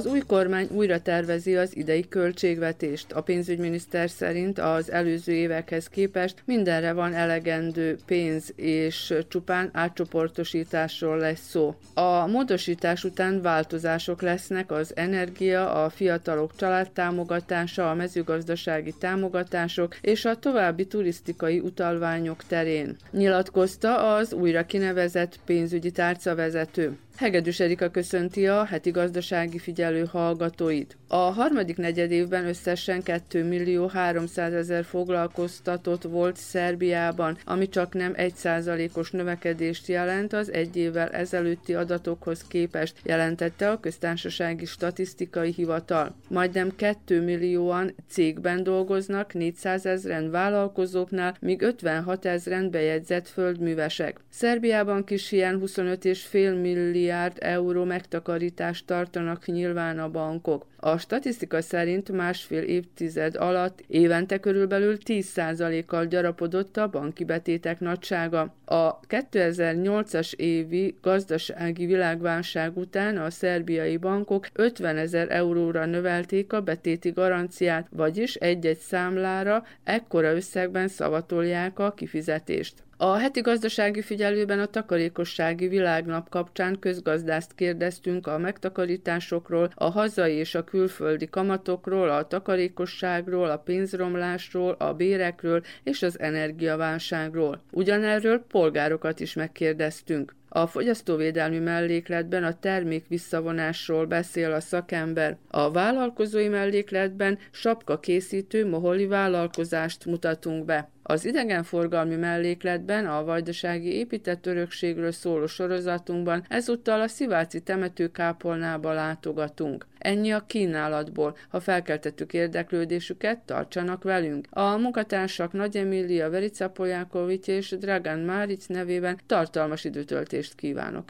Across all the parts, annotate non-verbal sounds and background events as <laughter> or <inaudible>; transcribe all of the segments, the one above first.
Az új kormány újra tervezi az idei költségvetést. A pénzügyminiszter szerint az előző évekhez képest mindenre van elegendő pénz, és csupán átcsoportosításról lesz szó. A módosítás után változások lesznek az energia, a fiatalok családtámogatása, a mezőgazdasági támogatások és a további turisztikai utalványok terén. Nyilatkozta az újra kinevezett pénzügyi tárcavezető. Hegedűs Erika köszönti a heti gazdasági figyelő hallgatóit. A harmadik negyed évben összesen 2 millió 300 ezer foglalkoztatott volt Szerbiában, ami csak nem 1% os növekedést jelent az egy évvel ezelőtti adatokhoz képest, jelentette a köztársasági statisztikai hivatal. Majdnem 2 millióan cégben dolgoznak, 400 ezeren vállalkozóknál, míg 56 ezeren bejegyzett földművesek. Szerbiában kis ilyen 25,5 millió milliárd euró megtakarítást tartanak nyilván a bankok. A statisztika szerint másfél évtized alatt évente körülbelül 10%-kal gyarapodott a banki betétek nagysága. A 2008-as évi gazdasági világválság után a szerbiai bankok 50 ezer euróra növelték a betéti garanciát, vagyis egy-egy számlára ekkora összegben szavatolják a kifizetést. A heti gazdasági figyelőben a takarékossági világnap kapcsán közgazdászt kérdeztünk a megtakarításokról, a hazai és a külföldi kamatokról, a takarékosságról, a pénzromlásról, a bérekről és az energiaválságról. Ugyanerről polgárokat is megkérdeztünk. A fogyasztóvédelmi mellékletben a termék visszavonásról beszél a szakember. A vállalkozói mellékletben sapka készítő moholi vállalkozást mutatunk be. Az idegenforgalmi mellékletben a vajdasági épített örökségről szóló sorozatunkban ezúttal a Sziváci temetőkápolnába látogatunk. Ennyi a kínálatból. Ha felkeltettük érdeklődésüket, tartsanak velünk. A munkatársak Nagy Emília, Verica Polyákovics és Dragan Máric nevében tartalmas időtöltést kívánok.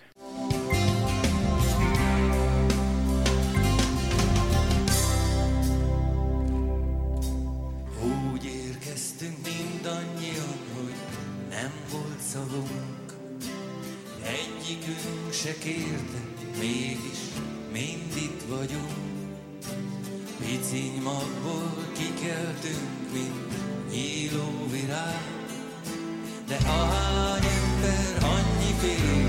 Egyikünk se kérte, mégis mind itt vagyunk. Piciny magból kikeltünk, mint nyíló virág. De ahány ember, annyi félek,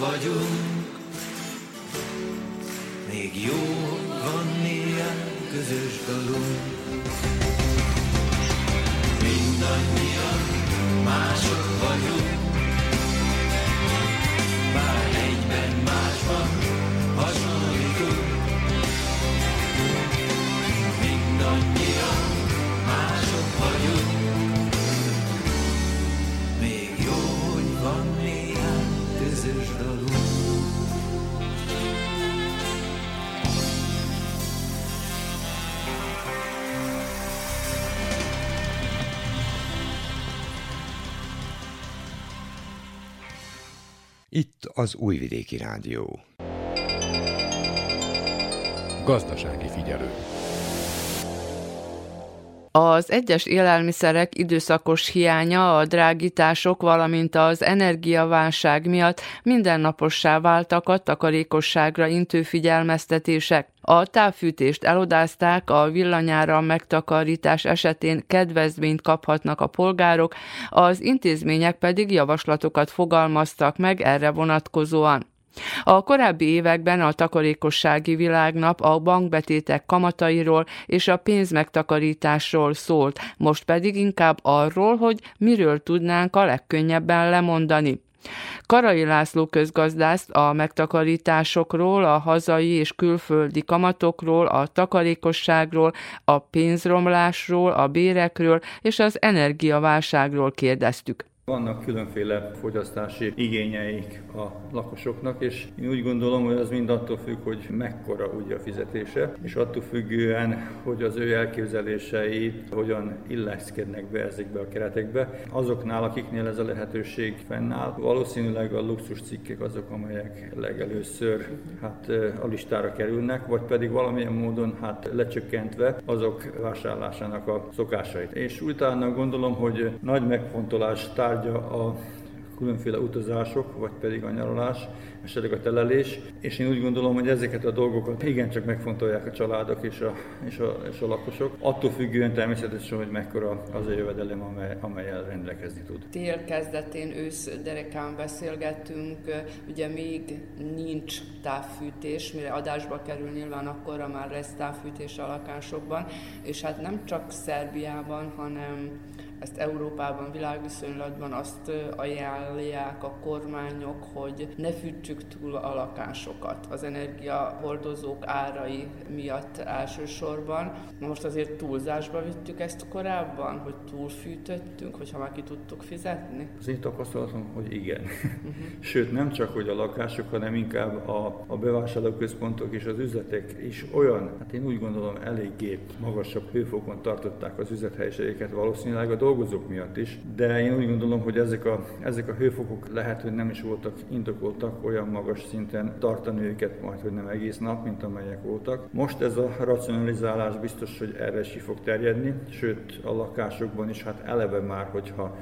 voyou az Újvidéki Rádió. Gazdasági figyelő. Az egyes élelmiszerek időszakos hiánya, a drágítások, valamint az energiaválság miatt mindennapossá váltak a takarékosságra intő figyelmeztetések. A távfűtést elodázták, a villanyára megtakarítás esetén kedvezményt kaphatnak a polgárok, az intézmények pedig javaslatokat fogalmaztak meg erre vonatkozóan. A korábbi években a takarékossági világnap a bankbetétek kamatairól és a pénzmegtakarításról szólt, most pedig inkább arról, hogy miről tudnánk a legkönnyebben lemondani. Karai László közgazdászt a megtakarításokról, a hazai és külföldi kamatokról, a takarékosságról, a pénzromlásról, a bérekről és az energiaválságról kérdeztük. Vannak különféle fogyasztási igényeik a lakosoknak, és én úgy gondolom, hogy az mind attól függ, hogy mekkora ugye a fizetése, és attól függően, hogy az ő elképzelései hogyan illeszkednek be ezekbe a keretekbe. Azoknál, akiknél ez a lehetőség fennáll, valószínűleg a luxus cikkek azok, amelyek legelőször hát, a listára kerülnek, vagy pedig valamilyen módon hát lecsökkentve azok vásárlásának a szokásait. És utána gondolom, hogy nagy megfontolás tárgy tárgya a különféle utazások, vagy pedig a nyaralás, esetleg a telelés, és én úgy gondolom, hogy ezeket a dolgokat igencsak megfontolják a családok és a, és a, és a lakosok, attól függően természetesen, hogy mekkora az a jövedelem, amely, amelyel rendelkezni tud. Tél kezdetén, ősz derekán beszélgettünk, ugye még nincs távfűtés, mire adásba kerül nyilván akkorra már lesz távfűtés a lakásokban, és hát nem csak Szerbiában, hanem ezt Európában, világviszonylatban azt ajánlják a kormányok, hogy ne fűtsük túl a lakásokat az energiahordozók árai miatt elsősorban. Na most azért túlzásba vittük ezt korábban, hogy túlfűtöttünk, hogyha már ki tudtuk fizetni? Az én tapasztalatom, hogy igen. Uh-huh. <laughs> Sőt, nem csak, hogy a lakások, hanem inkább a, a bevásárlóközpontok és az üzletek is olyan, hát én úgy gondolom eléggé magasabb hőfokon tartották az üzlethelyiségeket valószínűleg a dolgozók miatt is, de én úgy gondolom, hogy ezek a, ezek a hőfokok lehet, hogy nem is voltak indokoltak olyan magas szinten tartani őket, majd hogy nem egész nap, mint amelyek voltak. Most ez a racionalizálás biztos, hogy erre is fog terjedni, sőt a lakásokban is hát eleve már, hogyha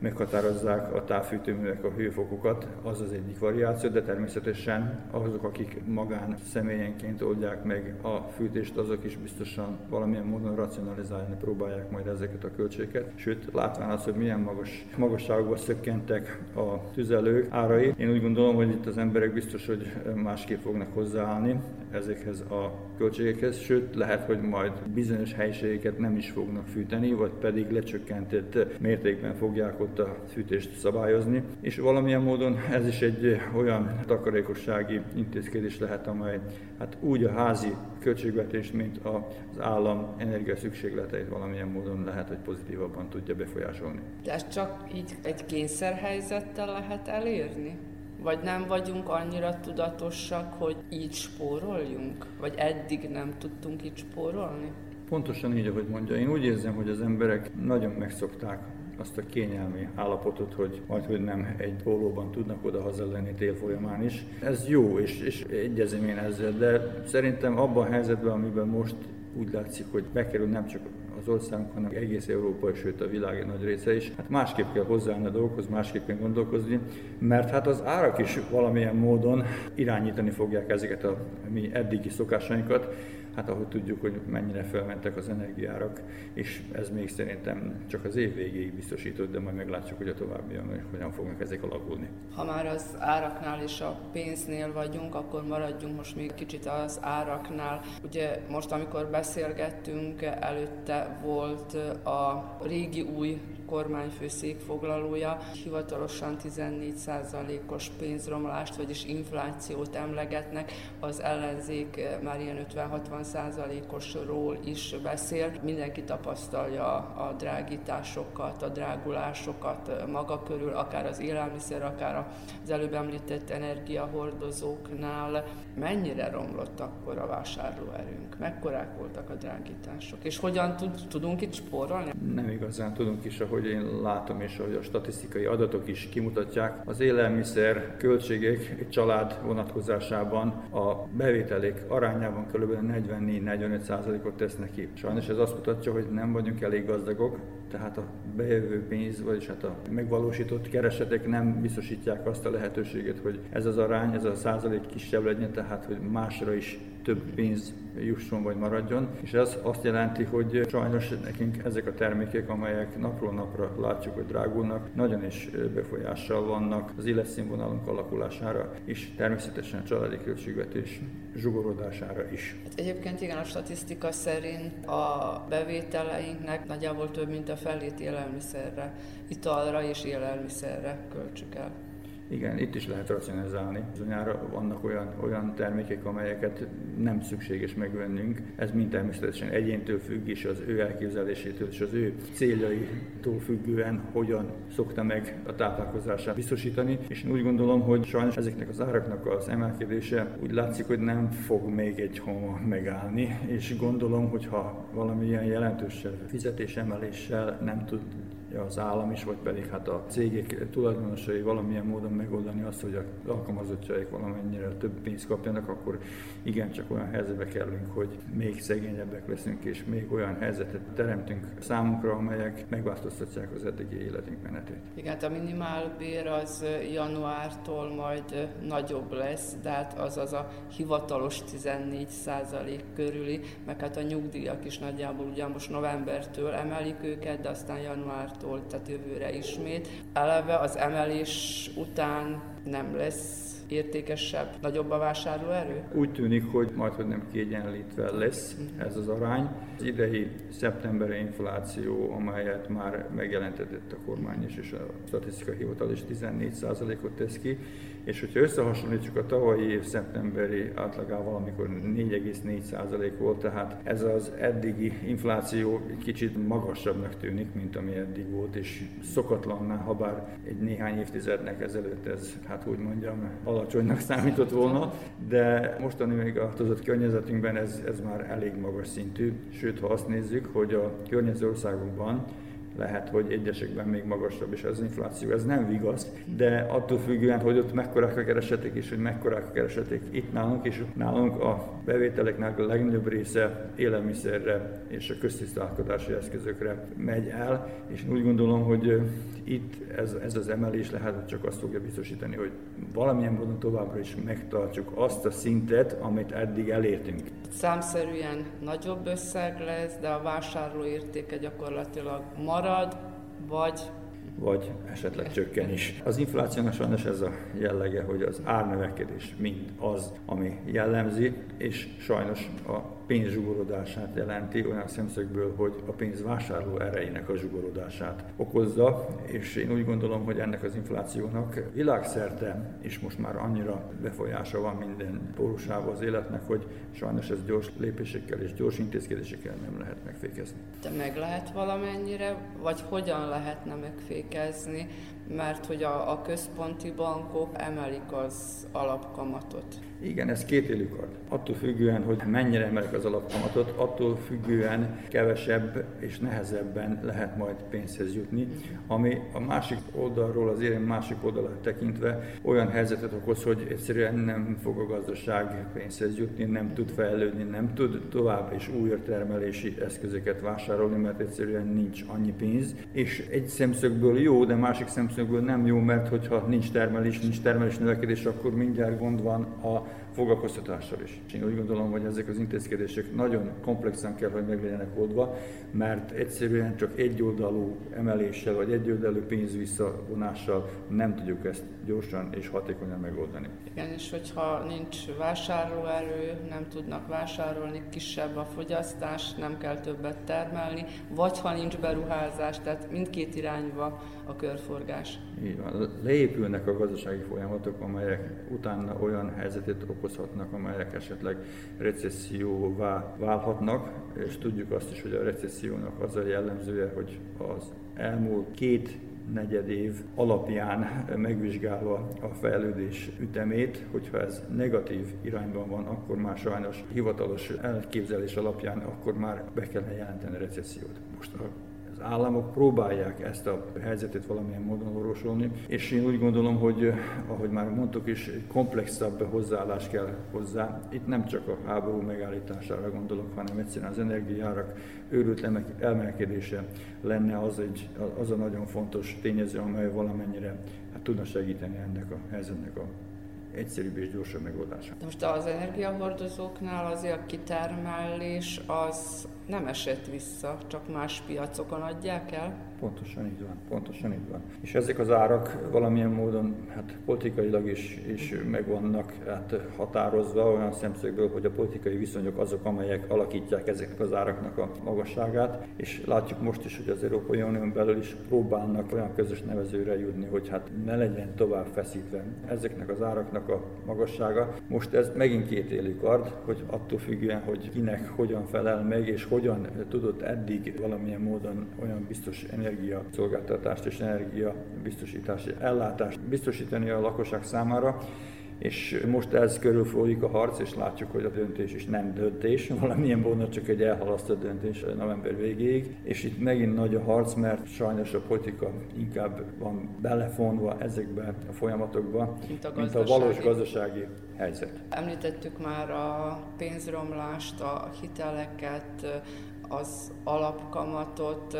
meghatározzák a távfűtőművek a hőfokokat, az az egyik variáció, de természetesen azok, akik magán személyenként oldják meg a fűtést, azok is biztosan valamilyen módon racionalizálni próbálják majd ezeket a költségeket. Sőt, látván az, hogy milyen magas magasságokba szökkentek a tüzelők árai, én úgy gondolom, hogy itt az emberek biztos, hogy másképp fognak hozzáállni ezekhez a költségekhez, sőt lehet, hogy majd bizonyos helyiségeket nem is fognak fűteni, vagy pedig lecsökkentett mértékben fogják ott a fűtést szabályozni, és valamilyen módon ez is egy olyan takarékossági intézkedés lehet, amely hát úgy a házi költségvetést, mint az állam energia szükségleteit valamilyen módon lehet, hogy pozitívabban tudja befolyásolni. De ezt csak így egy kényszerhelyzettel lehet elérni? Vagy nem vagyunk annyira tudatosak, hogy így spóroljunk? Vagy eddig nem tudtunk így spórolni? Pontosan így, ahogy mondja. Én úgy érzem, hogy az emberek nagyon megszokták azt a kényelmi állapotot, hogy majd, hogy nem egy pólóban tudnak oda haza lenni tél folyamán is. Ez jó, és, és egyezem én ezzel, de szerintem abban a helyzetben, amiben most úgy látszik, hogy bekerül nem csak az országunk, hanem egész Európa, sőt a világ nagy része is. Hát másképp kell hozzáállni a dolgokhoz, másképp kell gondolkozni, mert hát az árak is valamilyen módon irányítani fogják ezeket a mi eddigi szokásainkat, hát ahogy tudjuk, hogy mennyire felmentek az energiárak, és ez még szerintem csak az év végéig biztosított, de majd meglátjuk, hogy a továbbiakban hogyan fognak ezek alakulni. Ha már az áraknál és a pénznél vagyunk, akkor maradjunk most még kicsit az áraknál. Ugye most, amikor beszélgettünk, előtte volt a régi új kormányfő székfoglalója hivatalosan 14%-os pénzromlást, vagyis inflációt emlegetnek, az ellenzék már ilyen 50-60%-osról is beszél. Mindenki tapasztalja a drágításokat, a drágulásokat maga körül, akár az élelmiszer, akár az előbb említett energiahordozóknál. Mennyire romlott akkor a vásárlóerőnk? Mekkorák voltak a drágítások? És hogyan tud, tudunk itt spórolni? Nem igazán tudunk is, ahogy ahogy én látom, és ahogy a statisztikai adatok is kimutatják, az élelmiszer költségek egy család vonatkozásában a bevételék arányában kb. 44-45%-ot tesznek ki. Sajnos ez azt mutatja, hogy nem vagyunk elég gazdagok, tehát a bejövő pénz, vagyis hát a megvalósított keresetek nem biztosítják azt a lehetőséget, hogy ez az arány, ez a százalék kisebb legyen, tehát hogy másra is több pénz jusson vagy maradjon, és ez azt jelenti, hogy sajnos nekünk ezek a termékek, amelyek napról napra látjuk, hogy drágulnak, nagyon is befolyással vannak az életszínvonalunk alakulására, és természetesen a családi költségvetés zsugorodására is. Hát egyébként igen, a statisztika szerint a bevételeinknek nagyjából több, mint a felét élelmiszerre, italra és élelmiszerre költsük el. Igen, itt is lehet racionalizálni. Bizonyára vannak olyan, olyan termékek, amelyeket nem szükséges megvennünk. Ez mind természetesen egyéntől függ, és az ő elképzelésétől és az ő céljaitól függően hogyan szokta meg a táplálkozását biztosítani. És én úgy gondolom, hogy sajnos ezeknek az áraknak az emelkedése úgy látszik, hogy nem fog még egy homa megállni, és gondolom, hogy ha valamilyen jelentősebb fizetésemeléssel nem tud az állam is, vagy pedig hát a cégek tulajdonosai valamilyen módon megoldani azt, hogy az alkalmazottjaik valamennyire több pénzt kapjanak, akkor igencsak olyan helyzetbe kerülünk, hogy még szegényebbek leszünk, és még olyan helyzetet teremtünk számunkra, amelyek megváltoztatják az eddigi életünk menetét. Igen, hát a minimálbér az januártól majd nagyobb lesz, de hát az az a hivatalos 14 százalék körüli, meg hát a nyugdíjak is nagyjából ugye most novembertől emelik őket, de aztán január januártól, tehát jövőre ismét. Eleve az emelés után nem lesz értékesebb, nagyobb a vásárlóerő? Úgy tűnik, hogy majd, hogy nem kiegyenlítve lesz mhm. ez az arány. Az idei szeptemberi infláció, amelyet már megjelentetett a kormány is, és a statisztikai hivatal is 14%-ot tesz ki, és hogyha összehasonlítjuk a tavalyi év szeptemberi átlagával, amikor 4,4% volt, tehát ez az eddigi infláció kicsit magasabbnak tűnik, mint ami eddig volt, és szokatlanná, ha bár egy néhány évtizednek ezelőtt ez, hát úgy mondjam, alacsonynak számított volna, de mostani még a környezetünkben ez, ez már elég magas szintű, sőt, ha azt nézzük, hogy a környező országokban lehet, hogy egyesekben még magasabb is az infláció. Ez nem vigaszt, de attól függően, hogy ott mekkorák a keresetek, és hogy mekkorák a keresetek itt nálunk, és nálunk a bevételeknek a legnagyobb része élelmiszerre és a köztisztálkodási eszközökre megy el, és úgy gondolom, hogy itt ez, ez az emelés lehet, hogy csak azt fogja biztosítani, hogy valamilyen módon továbbra is megtartsuk azt a szintet, amit eddig elértünk. Számszerűen nagyobb összeg lesz, de a vásárló értéke gyakorlatilag marad, vagy vagy esetleg csökken is. Az inflációnak sajnos ez a jellege, hogy az árnövekedés mind az, ami jellemzi, és sajnos a pénz zsugorodását jelenti olyan szemszögből, hogy a pénz vásárló erejének a zsugorodását okozza, és én úgy gondolom, hogy ennek az inflációnak világszerte, és most már annyira befolyása van minden pólusában az életnek, hogy sajnos ez gyors lépésekkel és gyors intézkedésekkel nem lehet megfékezni. De meg lehet valamennyire, vagy hogyan lehetne megfékezni, mert hogy a, a központi bankok emelik az alapkamatot. Igen, ez két kard. Attól függően, hogy mennyire emelik az alapkamatot, attól függően kevesebb és nehezebben lehet majd pénzhez jutni, ami a másik oldalról, az érem másik oldalát tekintve olyan helyzetet okoz, hogy egyszerűen nem fog a gazdaság pénzhez jutni, nem tud fejlődni, nem tud tovább és új termelési eszközöket vásárolni, mert egyszerűen nincs annyi pénz. És egy szemszögből jó, de másik szemszögből nem jó, mert hogyha nincs termelés, nincs termelés növekedés, akkor mindjárt gond van a foglalkoztatással is. Én úgy gondolom, hogy ezek az intézkedések nagyon komplexen kell, hogy meg legyenek oldva, mert egyszerűen csak egyoldalú emeléssel vagy egyoldalú pénz visszavonással nem tudjuk ezt gyorsan és hatékonyan megoldani. Igen, és hogyha nincs vásárlóerő, nem tudnak vásárolni, kisebb a fogyasztás, nem kell többet termelni, vagy ha nincs beruházás, tehát mindkét irányba a körforgás. Így van. Leépülnek a gazdasági folyamatok, amelyek utána olyan helyzetet okozhatnak, amelyek esetleg recesszióvá válhatnak, és tudjuk azt is, hogy a recessziónak az a jellemzője, hogy az elmúlt két negyed év alapján megvizsgálva a fejlődés ütemét, hogyha ez negatív irányban van, akkor már sajnos hivatalos elképzelés alapján akkor már be kellene jelenteni a recessziót. Most a államok próbálják ezt a helyzetet valamilyen módon orvosolni, és én úgy gondolom, hogy ahogy már mondtuk is, komplexabb hozzáállás kell hozzá. Itt nem csak a háború megállítására gondolok, hanem egyszerűen az energiárak őrült emelkedése lenne az, egy, az a nagyon fontos tényező, amely valamennyire hát, tudna segíteni ennek a helyzetnek a egyszerűbb és gyorsabb megoldása. Most az energiahordozóknál azért a kitermelés az nem esett vissza, csak más piacokon adják el? Pontosan így van, pontosan így van. És ezek az árak valamilyen módon hát politikailag is, is meg vannak hát határozva olyan szemszögből, hogy a politikai viszonyok azok, amelyek alakítják ezeknek az áraknak a magasságát, és látjuk most is, hogy az Európai Unión belül is próbálnak olyan közös nevezőre jutni, hogy hát ne legyen tovább feszítve ezeknek az áraknak a magassága. Most ez megint két élő kard, hogy attól függően, hogy kinek hogyan felel meg, és hogyan tudott eddig valamilyen módon olyan biztos energia energiaszolgáltatást és energiabiztosítási ellátást biztosítani a lakosság számára, és most ez körül folyik a harc, és látjuk, hogy a döntés is nem döntés, <laughs> valamilyen módon csak egy elhalasztott döntés november végéig, és itt megint nagy a harc, mert sajnos a politika inkább van belefonva ezekbe a folyamatokba, mint a, mint a valós gazdasági helyzet. Említettük már a pénzromlást, a hiteleket, az alapkamatot,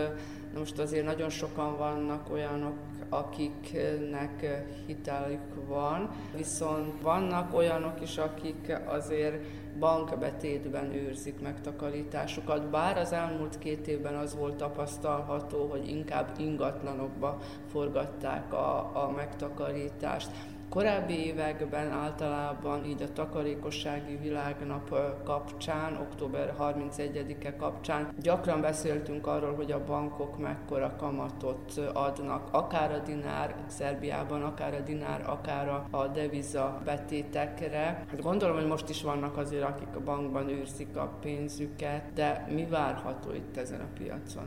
Na most azért nagyon sokan vannak olyanok, akiknek hitelük van, viszont vannak olyanok is, akik azért bankbetétben őrzik megtakarításukat, bár az elmúlt két évben az volt tapasztalható, hogy inkább ingatlanokba forgatták a, a megtakarítást. Korábbi években általában így a takarékossági világnap kapcsán, október 31-e kapcsán gyakran beszéltünk arról, hogy a bankok mekkora kamatot adnak, akár a dinár Szerbiában, akár a dinár, akár a, deviza betétekre. Gondolom, hogy most is vannak azért, akik a bankban őrzik a pénzüket, de mi várható itt ezen a piacon?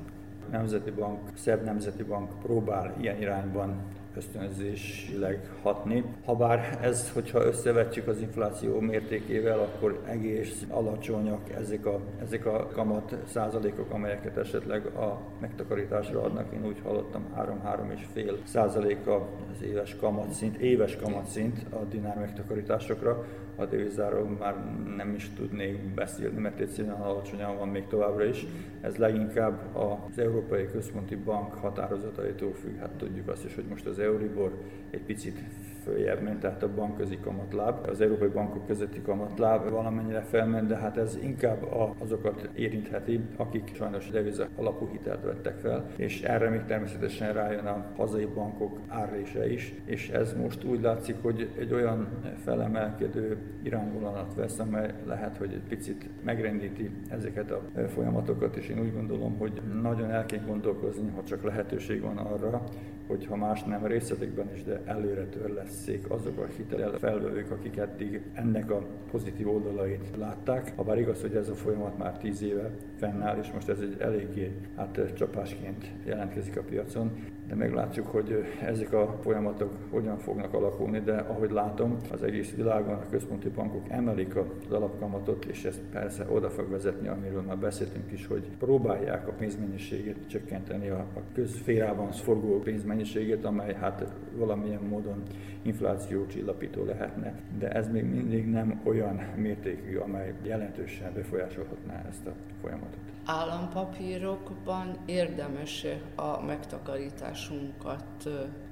Nemzeti Bank, Szerb Nemzeti Bank próbál ilyen irányban ösztönzésileg hatni. Habár ez, hogyha összevetjük az infláció mértékével, akkor egész alacsonyak ezek a, ezek a kamat százalékok, amelyeket esetleg a megtakarításra adnak. Én úgy hallottam 3-3,5 százaléka az éves kamatszint, éves kamatszint a dinár megtakarításokra. A devizáról már nem is tudnék beszélni, mert egyszerűen alacsonyan van még továbbra is. Ez leginkább az Európai Központi Bank határozataitól függ. Hát tudjuk azt is, hogy most az Euribor egy picit följebb ment, tehát a bankközi kamatláb, az európai bankok közötti kamatláb valamennyire felment, de hát ez inkább azokat érintheti, akik sajnos deviza alapú hitelt vettek fel, és erre még természetesen rájön a hazai bankok árrése is, és ez most úgy látszik, hogy egy olyan felemelkedő irányvonalat vesz, amely lehet, hogy egy picit megrendíti ezeket a folyamatokat, és én úgy gondolom, hogy nagyon el kell gondolkozni, ha csak lehetőség van arra, hogy ha más nem részletekben is, de előre törlesszék azok a hitel felvevők, akik eddig ennek a pozitív oldalait látták. Ha bár igaz, hogy ez a folyamat már tíz éve fennáll, és most ez egy eléggé hát, csapásként jelentkezik a piacon, de meglátjuk, hogy ezek a folyamatok hogyan fognak alakulni, de ahogy látom, az egész világon a központi bankok emelik az alapkamatot, és ez persze oda fog vezetni, amiről már beszéltünk is, hogy próbálják a pénzmennyiségét csökkenteni, a, a közférában forgó pénzmennyiségét, amely hát valamilyen módon infláció csillapító lehetne, de ez még mindig nem olyan mértékű, amely jelentősen befolyásolhatná ezt a folyamatot állampapírokban érdemes a megtakarításunkat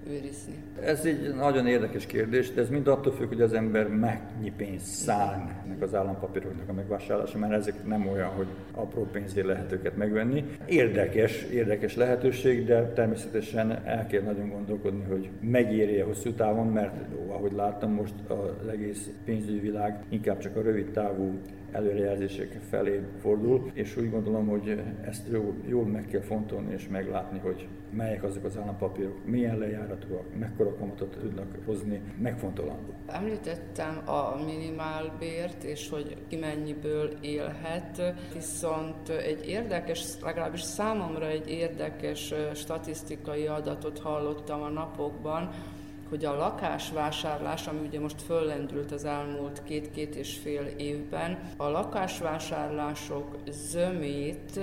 őrizni? Ez egy nagyon érdekes kérdés, de ez mind attól függ, hogy az ember mennyi pénzt szán ennek az állampapíroknak a megvásárlása, mert ezek nem olyan, hogy apró pénzért lehet őket megvenni. Érdekes, érdekes lehetőség, de természetesen el kell nagyon gondolkodni, hogy megéri-e hosszú távon, mert ahogy láttam most az egész pénzügyi világ inkább csak a rövid távú előrejelzések felé fordul, és úgy gondolom, hogy ezt jól, jól meg kell fontolni és meglátni, hogy melyek azok az állampapírok, milyen lejáratúak, mekkora kamatot tudnak hozni, megfontolandó. Említettem a minimálbért, és hogy ki mennyiből élhet, viszont egy érdekes, legalábbis számomra egy érdekes statisztikai adatot hallottam a napokban, hogy a lakásvásárlás, ami ugye most föllendült az elmúlt két-két és fél évben, a lakásvásárlások zömét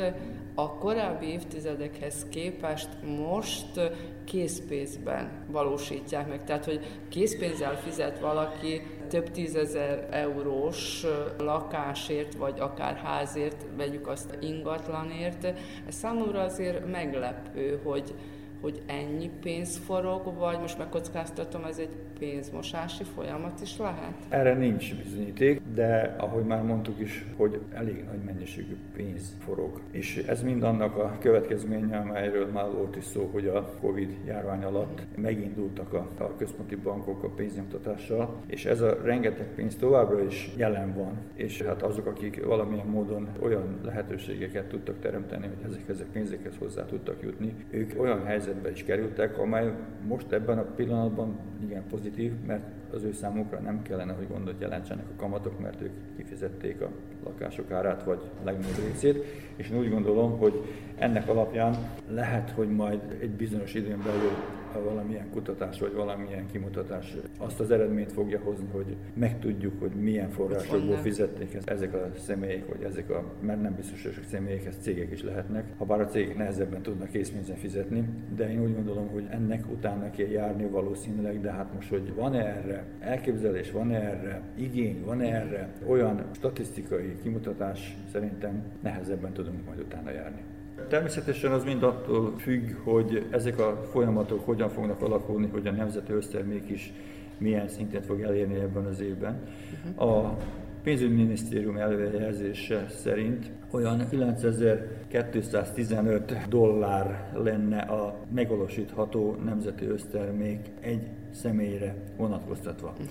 a korábbi évtizedekhez képest most készpénzben valósítják meg. Tehát, hogy készpénzzel fizet valaki több tízezer eurós lakásért, vagy akár házért, vegyük azt ingatlanért. Ez számomra azért meglepő, hogy hogy ennyi pénz forog, vagy most megkockáztatom, ez egy pénzmosási folyamat is lehet? Erre nincs bizonyíték, de ahogy már mondtuk is, hogy elég nagy mennyiségű pénz forog. És ez mind annak a következménye, amelyről már volt is szó, hogy a Covid járvány alatt megindultak a, a központi bankok a pénznyomtatással, és ez a rengeteg pénz továbbra is jelen van, és hát azok, akik valamilyen módon olyan lehetőségeket tudtak teremteni, hogy ezekhez a pénzekhez hozzá tudtak jutni, ők olyan helyzetbe is kerültek, amely most ebben a pillanatban igen pozitív pozitív, mert az ő számukra nem kellene, hogy gondot jelentsenek a kamatok, mert ők kifizették a lakások árát, vagy legnagyobb részét, és én úgy gondolom, hogy ennek alapján lehet, hogy majd egy bizonyos időn belül valamilyen kutatás vagy valamilyen kimutatás azt az eredményt fogja hozni, hogy megtudjuk, hogy milyen forrásokból fizették ezek a személyek, vagy ezek a, mert nem biztos, hogy személyek, ez cégek is lehetnek, ha bár a cégek nehezebben tudnak készpénzen fizetni, de én úgy gondolom, hogy ennek utána kell járni valószínűleg, de hát most, hogy van-e erre elképzelés, van-e erre igény, van-e erre olyan statisztikai kimutatás, szerintem nehezebben tudunk majd utána járni. Természetesen az mind attól függ, hogy ezek a folyamatok hogyan fognak alakulni, hogy a nemzeti össztermék is milyen szintet fog elérni ebben az évben. A pénzügyminisztérium előrejelzése szerint olyan 9215 dollár lenne a megvalósítható nemzeti össztermék egy személyre vonatkoztatva. Uh-huh.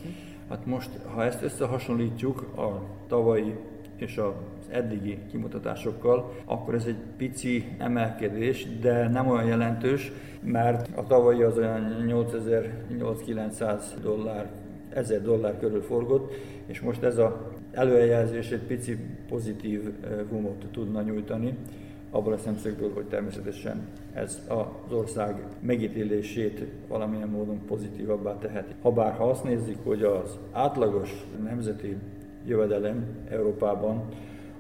Hát most, ha ezt összehasonlítjuk a tavalyi és az eddigi kimutatásokkal, akkor ez egy pici emelkedés, de nem olyan jelentős, mert a tavalyi az olyan 8000-8900 dollár, 1000 dollár körül forgott, és most ez a előjelzés egy pici pozitív vumot tudna nyújtani, abból a szemszögből, hogy természetesen ez az ország megítélését valamilyen módon pozitívabbá teheti. Habár ha azt nézzük, hogy az átlagos nemzeti jövedelem Európában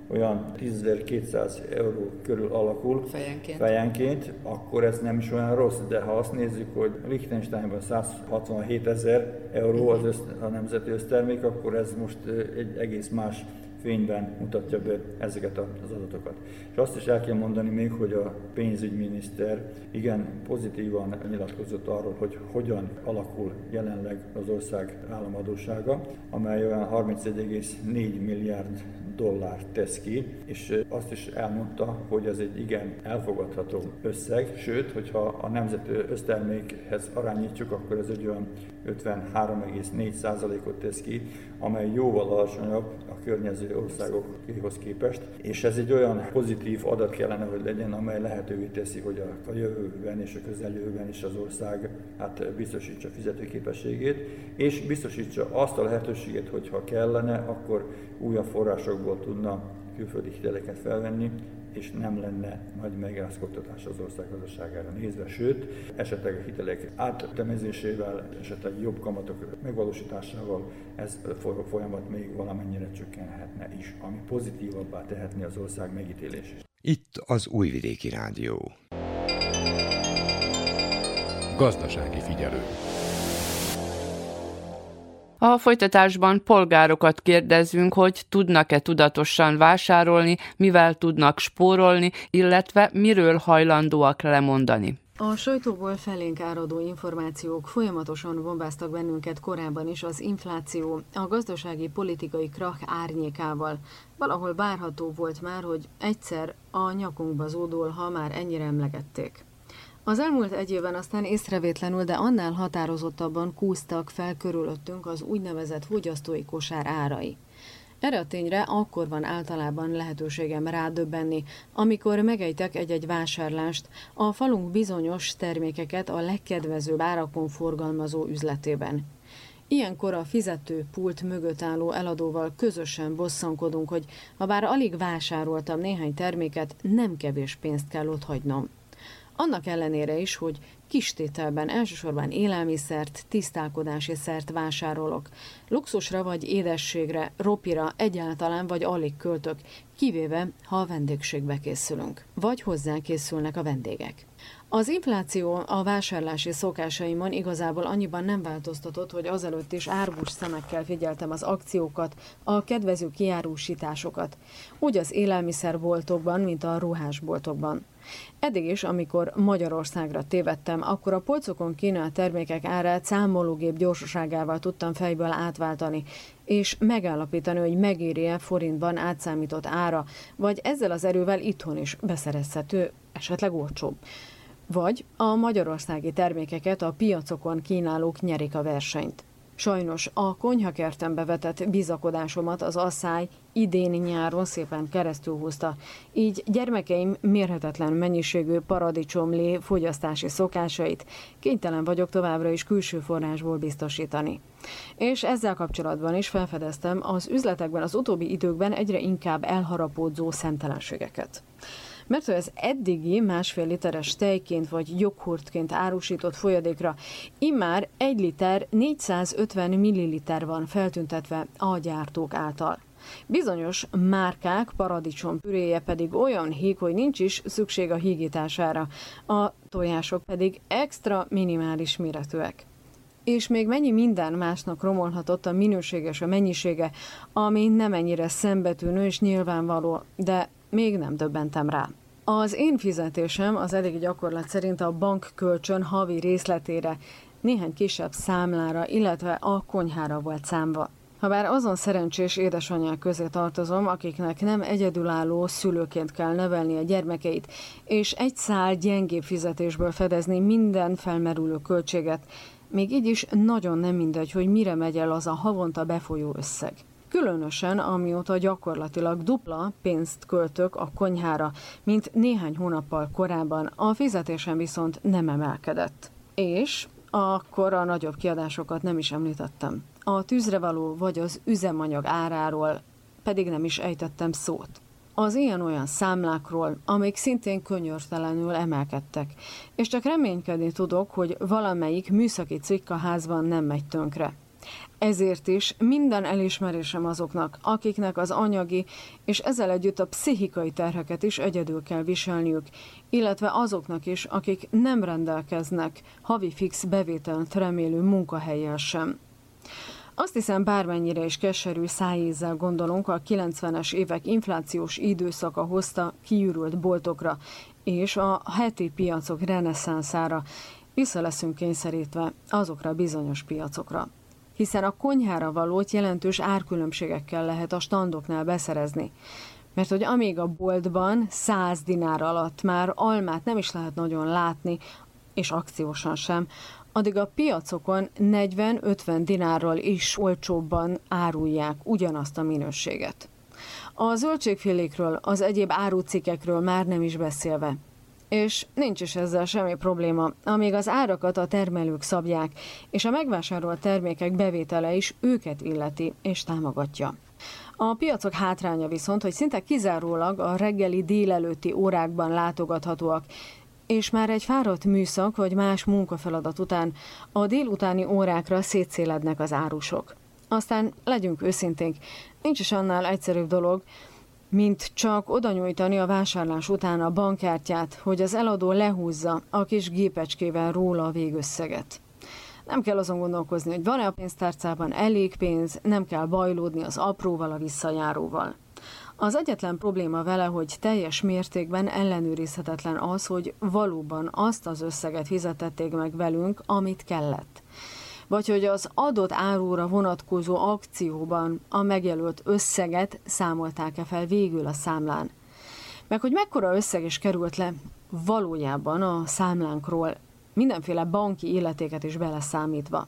olyan 10.200 euró körül alakul fejenként. fejenként, akkor ez nem is olyan rossz, de ha azt nézzük, hogy Liechtensteinben 167 ezer euró az össz, a nemzeti össztermék, akkor ez most egy egész más fényben mutatja be ezeket az adatokat. És azt is el kell mondani még, hogy a pénzügyminiszter igen pozitívan nyilatkozott arról, hogy hogyan alakul jelenleg az ország államadósága, amely olyan 31,4 milliárd dollár tesz ki, és azt is elmondta, hogy ez egy igen elfogadható összeg, sőt, hogyha a nemzeti össztermékhez arányítjuk, akkor ez egy olyan 53,4%-ot tesz ki, amely jóval alacsonyabb a környező országokhoz képest, és ez egy olyan pozitív adat kellene, hogy legyen, amely lehetővé teszi, hogy a, jövőben és a közeljövőben is az ország hát biztosítsa fizetőképességét, és biztosítsa azt a lehetőséget, hogy ha kellene, akkor újabb forrásokból tudna külföldi hiteleket felvenni, és nem lenne nagy megrázkodtatás az ország gazdaságára nézve, sőt, esetleg a hitelek áttemezésével, esetleg jobb kamatok megvalósításával ez a folyamat még valamennyire csökkenhetne is, ami pozitívabbá tehetné az ország megítélését. Itt az Újvidéki Rádió. Gazdasági figyelő. A folytatásban polgárokat kérdezünk, hogy tudnak-e tudatosan vásárolni, mivel tudnak spórolni, illetve miről hajlandóak lemondani. A sajtóból felénk áradó információk folyamatosan bombáztak bennünket korábban is az infláció, a gazdasági politikai krach árnyékával. Valahol várható volt már, hogy egyszer a nyakunkba zódul, ha már ennyire emlegették. Az elmúlt egy évben aztán észrevétlenül, de annál határozottabban kúztak fel körülöttünk az úgynevezett fogyasztói kosár árai. Erre a tényre akkor van általában lehetőségem rádöbbenni, amikor megejtek egy-egy vásárlást a falunk bizonyos termékeket a legkedvezőbb árakon forgalmazó üzletében. Ilyenkor a fizető pult mögött álló eladóval közösen bosszankodunk, hogy ha bár alig vásároltam néhány terméket, nem kevés pénzt kell ott hagynom. Annak ellenére is, hogy kis tételben elsősorban élelmiszert, tisztálkodási szert vásárolok. Luxusra vagy édességre, ropira egyáltalán vagy alig költök, kivéve, ha a vendégségbe készülünk, vagy hozzá készülnek a vendégek. Az infláció a vásárlási szokásaimon igazából annyiban nem változtatott, hogy azelőtt is árgus szemekkel figyeltem az akciókat, a kedvező kiárusításokat, úgy az élelmiszerboltokban, mint a ruhásboltokban. Eddig is, amikor Magyarországra tévedtem, akkor a polcokon kínált termékek árát számológép gyorsaságával tudtam fejből átváltani, és megállapítani, hogy megéri-e forintban átszámított ára, vagy ezzel az erővel itthon is beszerezhető, esetleg olcsóbb. Vagy a magyarországi termékeket a piacokon kínálók nyerik a versenyt. Sajnos a konyhakertembe vetett bizakodásomat az asszály idén nyáron szépen keresztül húzta, így gyermekeim mérhetetlen mennyiségű paradicsomlé fogyasztási szokásait kénytelen vagyok továbbra is külső forrásból biztosítani. És ezzel kapcsolatban is felfedeztem az üzletekben az utóbbi időkben egyre inkább elharapódzó szemtelenségeket mert az eddigi másfél literes tejként vagy joghurtként árusított folyadékra immár egy liter 450 milliliter van feltüntetve a gyártók által. Bizonyos márkák paradicsom püréje pedig olyan híg, hogy nincs is szükség a hígítására, a tojások pedig extra minimális méretűek. És még mennyi minden másnak romolhatott a minőséges a mennyisége, ami nem ennyire szembetűnő és nyilvánvaló, de még nem döbbentem rá. Az én fizetésem az elég gyakorlat szerint a bankkölcsön havi részletére, néhány kisebb számlára, illetve a konyhára volt számva. Habár azon szerencsés édesanyák közé tartozom, akiknek nem egyedülálló szülőként kell nevelni a gyermekeit, és egy szál gyengébb fizetésből fedezni minden felmerülő költséget, még így is nagyon nem mindegy, hogy mire megy el az a havonta befolyó összeg. Különösen, amióta gyakorlatilag dupla pénzt költök a konyhára, mint néhány hónappal korábban, a fizetésem viszont nem emelkedett. És akkor a nagyobb kiadásokat nem is említettem. A tűzrevaló vagy az üzemanyag áráról pedig nem is ejtettem szót. Az ilyen-olyan számlákról, amik szintén könyörtelenül emelkedtek, és csak reménykedni tudok, hogy valamelyik műszaki cikk a házban nem megy tönkre. Ezért is minden elismerésem azoknak, akiknek az anyagi és ezzel együtt a pszichikai terheket is egyedül kell viselniük, illetve azoknak is, akik nem rendelkeznek havi fix bevételt remélő munkahelyel sem. Azt hiszem, bármennyire is keserű szájízzel gondolunk, a 90-es évek inflációs időszaka hozta kiürült boltokra és a heti piacok reneszánszára, vissza leszünk kényszerítve azokra a bizonyos piacokra. Hiszen a konyhára valót jelentős árkülönbségekkel lehet a standoknál beszerezni. Mert hogy amíg a boltban 100 dinár alatt már almát nem is lehet nagyon látni, és akciósan sem, addig a piacokon 40-50 dinárral is olcsóbban árulják ugyanazt a minőséget. A zöldségfélékről, az egyéb árucikkekről már nem is beszélve. És nincs is ezzel semmi probléma, amíg az árakat a termelők szabják, és a megvásárolt termékek bevétele is őket illeti és támogatja. A piacok hátránya viszont, hogy szinte kizárólag a reggeli délelőtti órákban látogathatóak, és már egy fáradt műszak vagy más munkafeladat után a délutáni órákra szétszélednek az árusok. Aztán legyünk őszinték, nincs is annál egyszerűbb dolog, mint csak oda nyújtani a vásárlás után a bankkártyát, hogy az eladó lehúzza a kis gépecskével róla a végösszeget. Nem kell azon gondolkozni, hogy van-e a pénztárcában elég pénz, nem kell bajlódni az apróval, a visszajáróval. Az egyetlen probléma vele, hogy teljes mértékben ellenőrizhetetlen az, hogy valóban azt az összeget fizetették meg velünk, amit kellett. Vagy hogy az adott árúra vonatkozó akcióban a megjelölt összeget számolták-e fel végül a számlán. Meg hogy mekkora összeg is került le valójában a számlánkról, mindenféle banki illetéket is beleszámítva.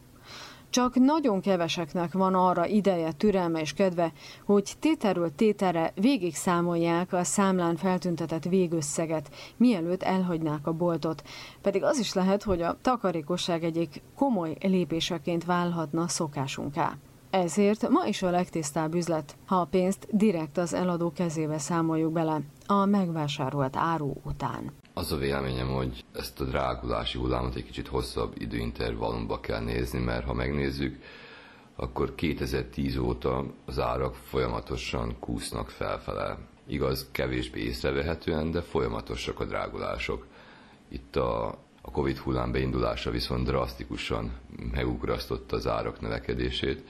Csak nagyon keveseknek van arra ideje, türelme és kedve, hogy téterről tétere végig számolják a számlán feltüntetett végösszeget, mielőtt elhagynák a boltot. Pedig az is lehet, hogy a takarékosság egyik komoly lépéseként válhatna szokásunká. Ezért ma is a legtisztább üzlet, ha a pénzt direkt az eladó kezébe számoljuk bele a megvásárolt áru után. Az a véleményem, hogy ezt a drágulási hullámot egy kicsit hosszabb időintervallumba kell nézni, mert ha megnézzük, akkor 2010 óta az árak folyamatosan kúsznak felfele. Igaz, kevésbé észrevehetően, de folyamatosak a drágulások. Itt a, a Covid hullám beindulása viszont drasztikusan megugrasztotta az árak növekedését,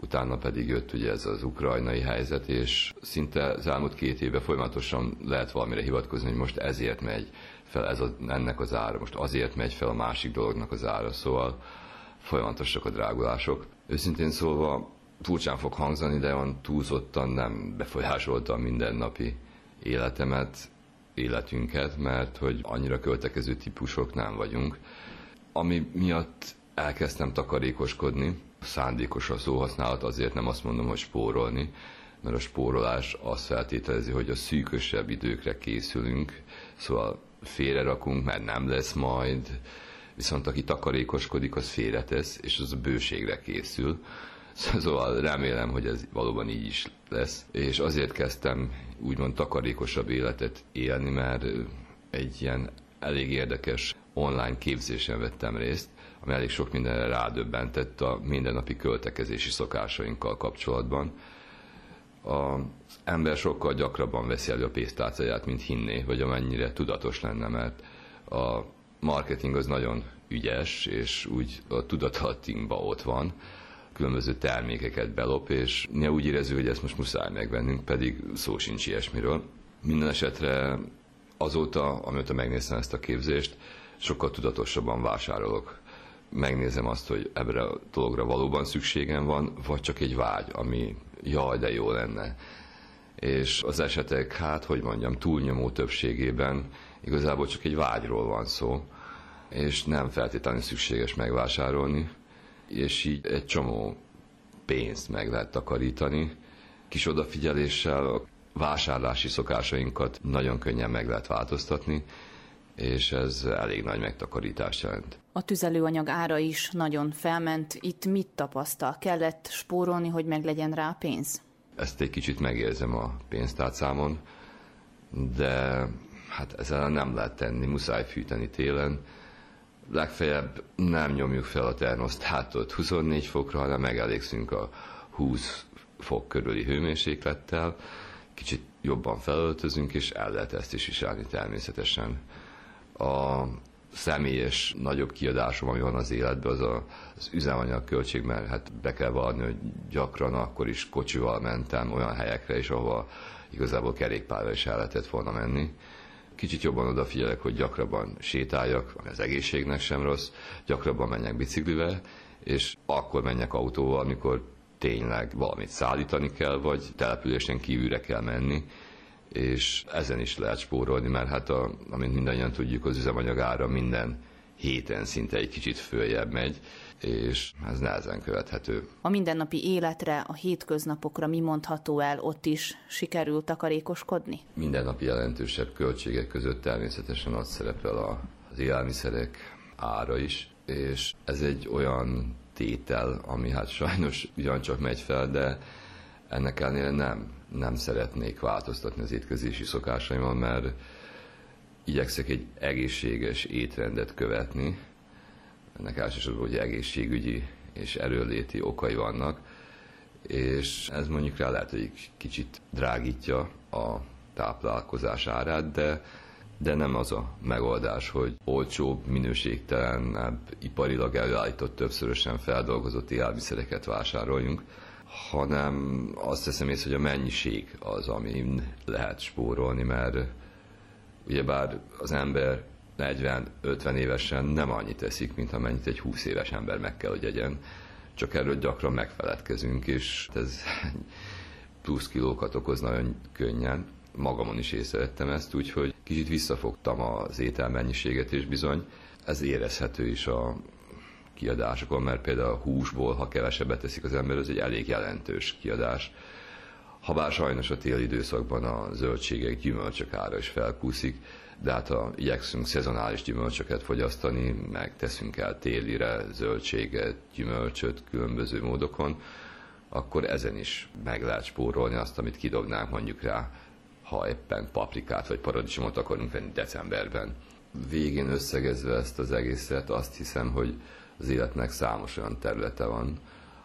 utána pedig jött ugye ez az ukrajnai helyzet, és szinte az elmúlt két évben folyamatosan lehet valamire hivatkozni, hogy most ezért megy fel ez a, ennek az ára, most azért megy fel a másik dolognak az ára, szóval folyamatosak a drágulások. Őszintén szólva furcsán fog hangzani, de olyan túlzottan nem befolyásolta a mindennapi életemet, életünket, mert hogy annyira költekező típusok nem vagyunk. Ami miatt elkezdtem takarékoskodni, szándékos a szóhasználat, azért nem azt mondom, hogy spórolni, mert a spórolás azt feltételezi, hogy a szűkösebb időkre készülünk, szóval félrerakunk, mert nem lesz majd, viszont aki takarékoskodik, az félretesz, és az a bőségre készül. <laughs> Szóval remélem, hogy ez valóban így is lesz. És azért kezdtem úgymond takarékosabb életet élni, mert egy ilyen elég érdekes online képzésen vettem részt, ami elég sok mindenre rádöbbentett a mindennapi költekezési szokásainkkal kapcsolatban. Az ember sokkal gyakrabban veszi elő a pénztárcáját, mint hinné, vagy amennyire tudatos lenne, mert a marketing az nagyon ügyes, és úgy a tudatalatinkban ott van, különböző termékeket belop, és mi úgy érezzük, hogy ezt most muszáj megvennünk, pedig szó sincs ilyesmiről. Minden esetre azóta, amióta megnéztem ezt a képzést, sokkal tudatosabban vásárolok megnézem azt, hogy ebbre a dologra valóban szükségem van, vagy csak egy vágy, ami jaj, de jó lenne. És az esetek, hát, hogy mondjam, túlnyomó többségében igazából csak egy vágyról van szó, és nem feltétlenül szükséges megvásárolni, és így egy csomó pénzt meg lehet takarítani. Kis odafigyeléssel a vásárlási szokásainkat nagyon könnyen meg lehet változtatni, és ez elég nagy megtakarítást jelent. A tüzelőanyag ára is nagyon felment. Itt mit tapasztal? Kellett spórolni, hogy meg legyen rá pénz? Ezt egy kicsit megérzem a pénztárcámon, de hát ezzel nem lehet tenni, muszáj fűteni télen. Legfeljebb nem nyomjuk fel a termosztátot 24 fokra, hanem megelégszünk a 20 fok körüli hőmérséklettel, kicsit jobban felöltözünk, és el lehet ezt is viselni természetesen. A személyes nagyobb kiadásom, ami van az életben, az a, az üzemanyag költség, mert hát be kell vallani, hogy gyakran akkor is kocsival mentem olyan helyekre is, ahova igazából kerékpárral is el lehetett volna menni. Kicsit jobban odafigyelek, hogy gyakrabban sétáljak, ami az egészségnek sem rossz, gyakrabban menjek biciklivel, és akkor menjek autóval, amikor tényleg valamit szállítani kell, vagy településen kívülre kell menni, és ezen is lehet spórolni, mert hát, a, amint mindannyian tudjuk, az üzemanyag ára minden héten szinte egy kicsit följebb megy, és ez nehezen követhető. A mindennapi életre, a hétköznapokra mi mondható el, ott is sikerült takarékoskodni? Mindennapi jelentősebb költségek között természetesen ott szerepel az élelmiszerek ára is, és ez egy olyan tétel, ami hát sajnos ugyancsak megy fel, de ennek ellenére nem, nem szeretnék változtatni az étkezési szokásaimon, mert igyekszek egy egészséges étrendet követni. Ennek elsősorban hogy egészségügyi és erőléti okai vannak, és ez mondjuk rá lehet, hogy kicsit drágítja a táplálkozás árát, de de nem az a megoldás, hogy olcsóbb, minőségtelenebb, iparilag előállított, többszörösen feldolgozott élelmiszereket vásároljunk, hanem azt teszem észre, hogy a mennyiség az, amin lehet spórolni, mert ugyebár az ember 40-50 évesen nem annyit teszik, mint amennyit egy 20 éves ember meg kell, hogy egyen. Csak erről gyakran megfeledkezünk, és ez <laughs> plusz kilókat okoz nagyon könnyen magamon is észrevettem ezt, úgyhogy kicsit visszafogtam az ételmennyiséget, és bizony ez érezhető is a kiadásokon, mert például a húsból, ha kevesebbet teszik az ember, az egy elég jelentős kiadás. Habár sajnos a téli időszakban a zöldségek, gyümölcsök ára is felkúszik, de hát ha igyekszünk szezonális gyümölcsöket fogyasztani, meg teszünk el télire zöldséget, gyümölcsöt különböző módokon, akkor ezen is meg lehet spórolni azt, amit kidobnánk mondjuk rá ha éppen paprikát vagy paradicsomot akarunk venni decemberben. Végén összegezve ezt az egészet azt hiszem, hogy az életnek számos olyan területe van,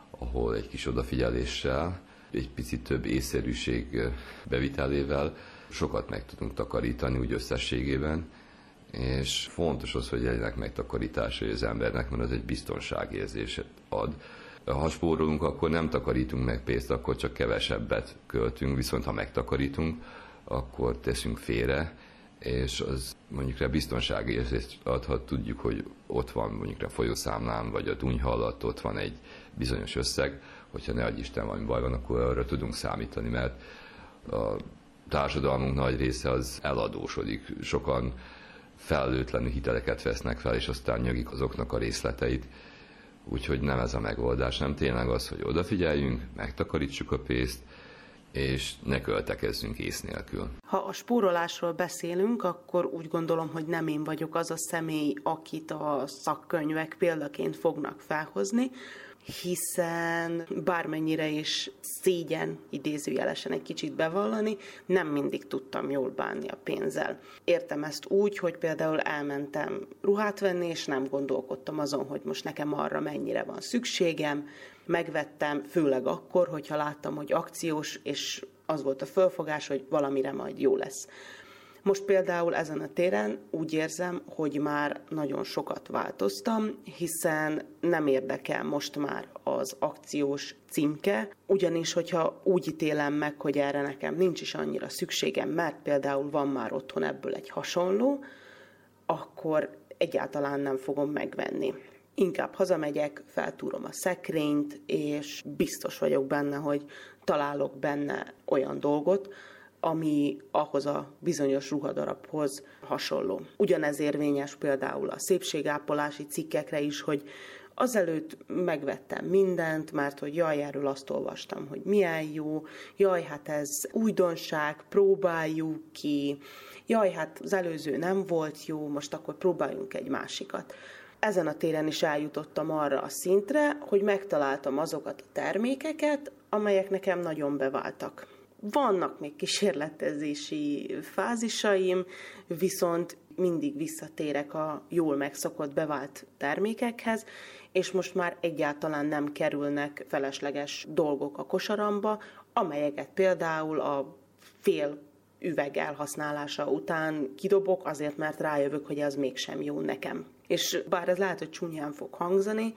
ahol egy kis odafigyeléssel, egy picit több észszerűség bevitelével sokat meg tudunk takarítani úgy összességében, és fontos az, hogy legyenek megtakarításai az embernek, mert az egy biztonságérzéset ad. Ha spórolunk, akkor nem takarítunk meg pénzt, akkor csak kevesebbet költünk, viszont ha megtakarítunk, akkor teszünk félre, és az mondjuk rá biztonsági érzést adhat, tudjuk, hogy ott van mondjuk rá folyószámlán, vagy a dunyha alatt ott van egy bizonyos összeg, hogyha ne adj Isten valami baj van, akkor arra tudunk számítani, mert a társadalmunk nagy része az eladósodik. Sokan felelőtlenül hiteleket vesznek fel, és aztán nyögik azoknak a részleteit. Úgyhogy nem ez a megoldás, nem tényleg az, hogy odafigyeljünk, megtakarítsuk a pénzt, és ne költekezzünk ész nélkül. Ha a spórolásról beszélünk, akkor úgy gondolom, hogy nem én vagyok az a személy, akit a szakkönyvek példaként fognak felhozni, hiszen bármennyire is szégyen idézőjelesen egy kicsit bevallani, nem mindig tudtam jól bánni a pénzzel. Értem ezt úgy, hogy például elmentem ruhát venni, és nem gondolkodtam azon, hogy most nekem arra mennyire van szükségem, megvettem, főleg akkor, hogyha láttam, hogy akciós, és az volt a fölfogás, hogy valamire majd jó lesz. Most például ezen a téren úgy érzem, hogy már nagyon sokat változtam, hiszen nem érdekel most már az akciós címke, ugyanis, hogyha úgy ítélem meg, hogy erre nekem nincs is annyira szükségem, mert például van már otthon ebből egy hasonló, akkor egyáltalán nem fogom megvenni. Inkább hazamegyek, feltúrom a szekrényt, és biztos vagyok benne, hogy találok benne olyan dolgot, ami ahhoz a bizonyos ruhadarabhoz hasonló. Ugyanez érvényes például a szépségápolási cikkekre is, hogy azelőtt megvettem mindent, mert hogy jaj, erről azt olvastam, hogy milyen jó, jaj, hát ez újdonság, próbáljuk ki, jaj, hát az előző nem volt jó, most akkor próbáljunk egy másikat. Ezen a téren is eljutottam arra a szintre, hogy megtaláltam azokat a termékeket, amelyek nekem nagyon beváltak vannak még kísérletezési fázisaim, viszont mindig visszatérek a jól megszokott bevált termékekhez, és most már egyáltalán nem kerülnek felesleges dolgok a kosaramba, amelyeket például a fél üveg elhasználása után kidobok, azért mert rájövök, hogy ez mégsem jó nekem. És bár ez lehet, hogy csúnyán fog hangzani,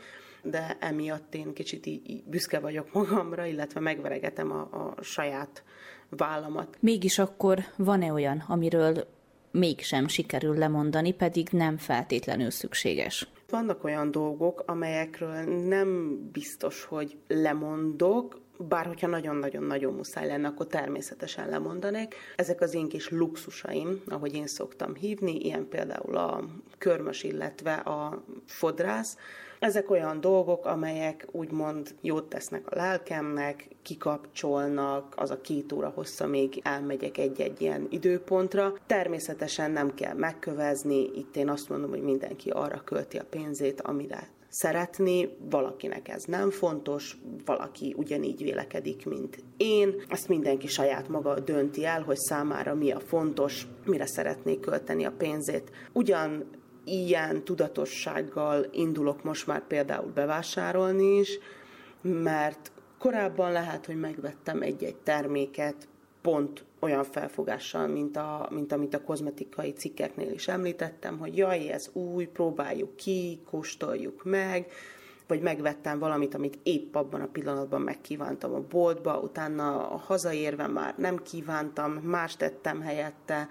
de emiatt én kicsit így, büszke vagyok magamra, illetve megveregetem a, a saját vállamat. Mégis akkor van-e olyan, amiről mégsem sikerül lemondani, pedig nem feltétlenül szükséges? Vannak olyan dolgok, amelyekről nem biztos, hogy lemondok, bár hogyha nagyon-nagyon-nagyon muszáj lenne, akkor természetesen lemondanék. Ezek az én kis luxusaim, ahogy én szoktam hívni, ilyen például a körmös, illetve a fodrász, ezek olyan dolgok, amelyek úgymond jót tesznek a lelkemnek, kikapcsolnak, az a két óra hossza még elmegyek egy-egy ilyen időpontra. Természetesen nem kell megkövezni, itt én azt mondom, hogy mindenki arra költi a pénzét, amire szeretni, valakinek ez nem fontos, valaki ugyanígy vélekedik, mint én. Ezt mindenki saját maga dönti el, hogy számára mi a fontos, mire szeretné költeni a pénzét. Ugyan ilyen tudatossággal indulok most már például bevásárolni is, mert korábban lehet, hogy megvettem egy-egy terméket pont olyan felfogással, mint, a, mint amit a kozmetikai cikkeknél is említettem, hogy jaj, ez új, próbáljuk ki, kóstoljuk meg, vagy megvettem valamit, amit épp abban a pillanatban megkívántam a boltba, utána hazaérve már nem kívántam, más tettem helyette,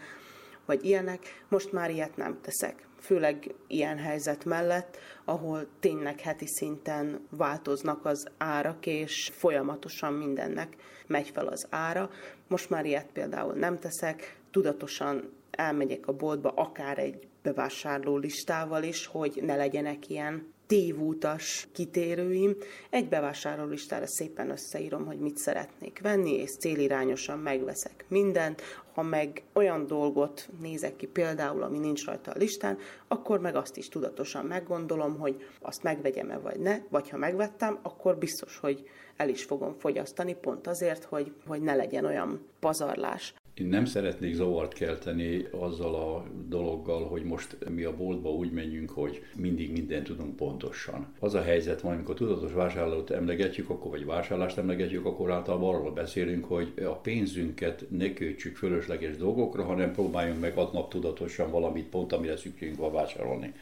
vagy ilyenek, most már ilyet nem teszek főleg ilyen helyzet mellett, ahol tényleg heti szinten változnak az árak, és folyamatosan mindennek megy fel az ára. Most már ilyet például nem teszek, tudatosan elmegyek a boltba akár egy bevásárló listával is, hogy ne legyenek ilyen tévútas kitérőim. Egy bevásárlólistára szépen összeírom, hogy mit szeretnék venni, és célirányosan megveszek mindent. Ha meg olyan dolgot nézek ki például, ami nincs rajta a listán, akkor meg azt is tudatosan meggondolom, hogy azt megvegyem-e vagy ne, vagy ha megvettem, akkor biztos, hogy el is fogom fogyasztani, pont azért, hogy, hogy ne legyen olyan pazarlás. Én nem szeretnék zavart kelteni azzal a dologgal, hogy most mi a boltba úgy menjünk, hogy mindig mindent tudunk pontosan. Az a helyzet van, amikor tudatos vásárlót emlegetjük, akkor vagy vásárlást emlegetjük, akkor általában arról beszélünk, hogy a pénzünket ne költsük fölösleges dolgokra, hanem próbáljunk meg adnap tudatosan valamit pont, amire szükségünk van vásárolni.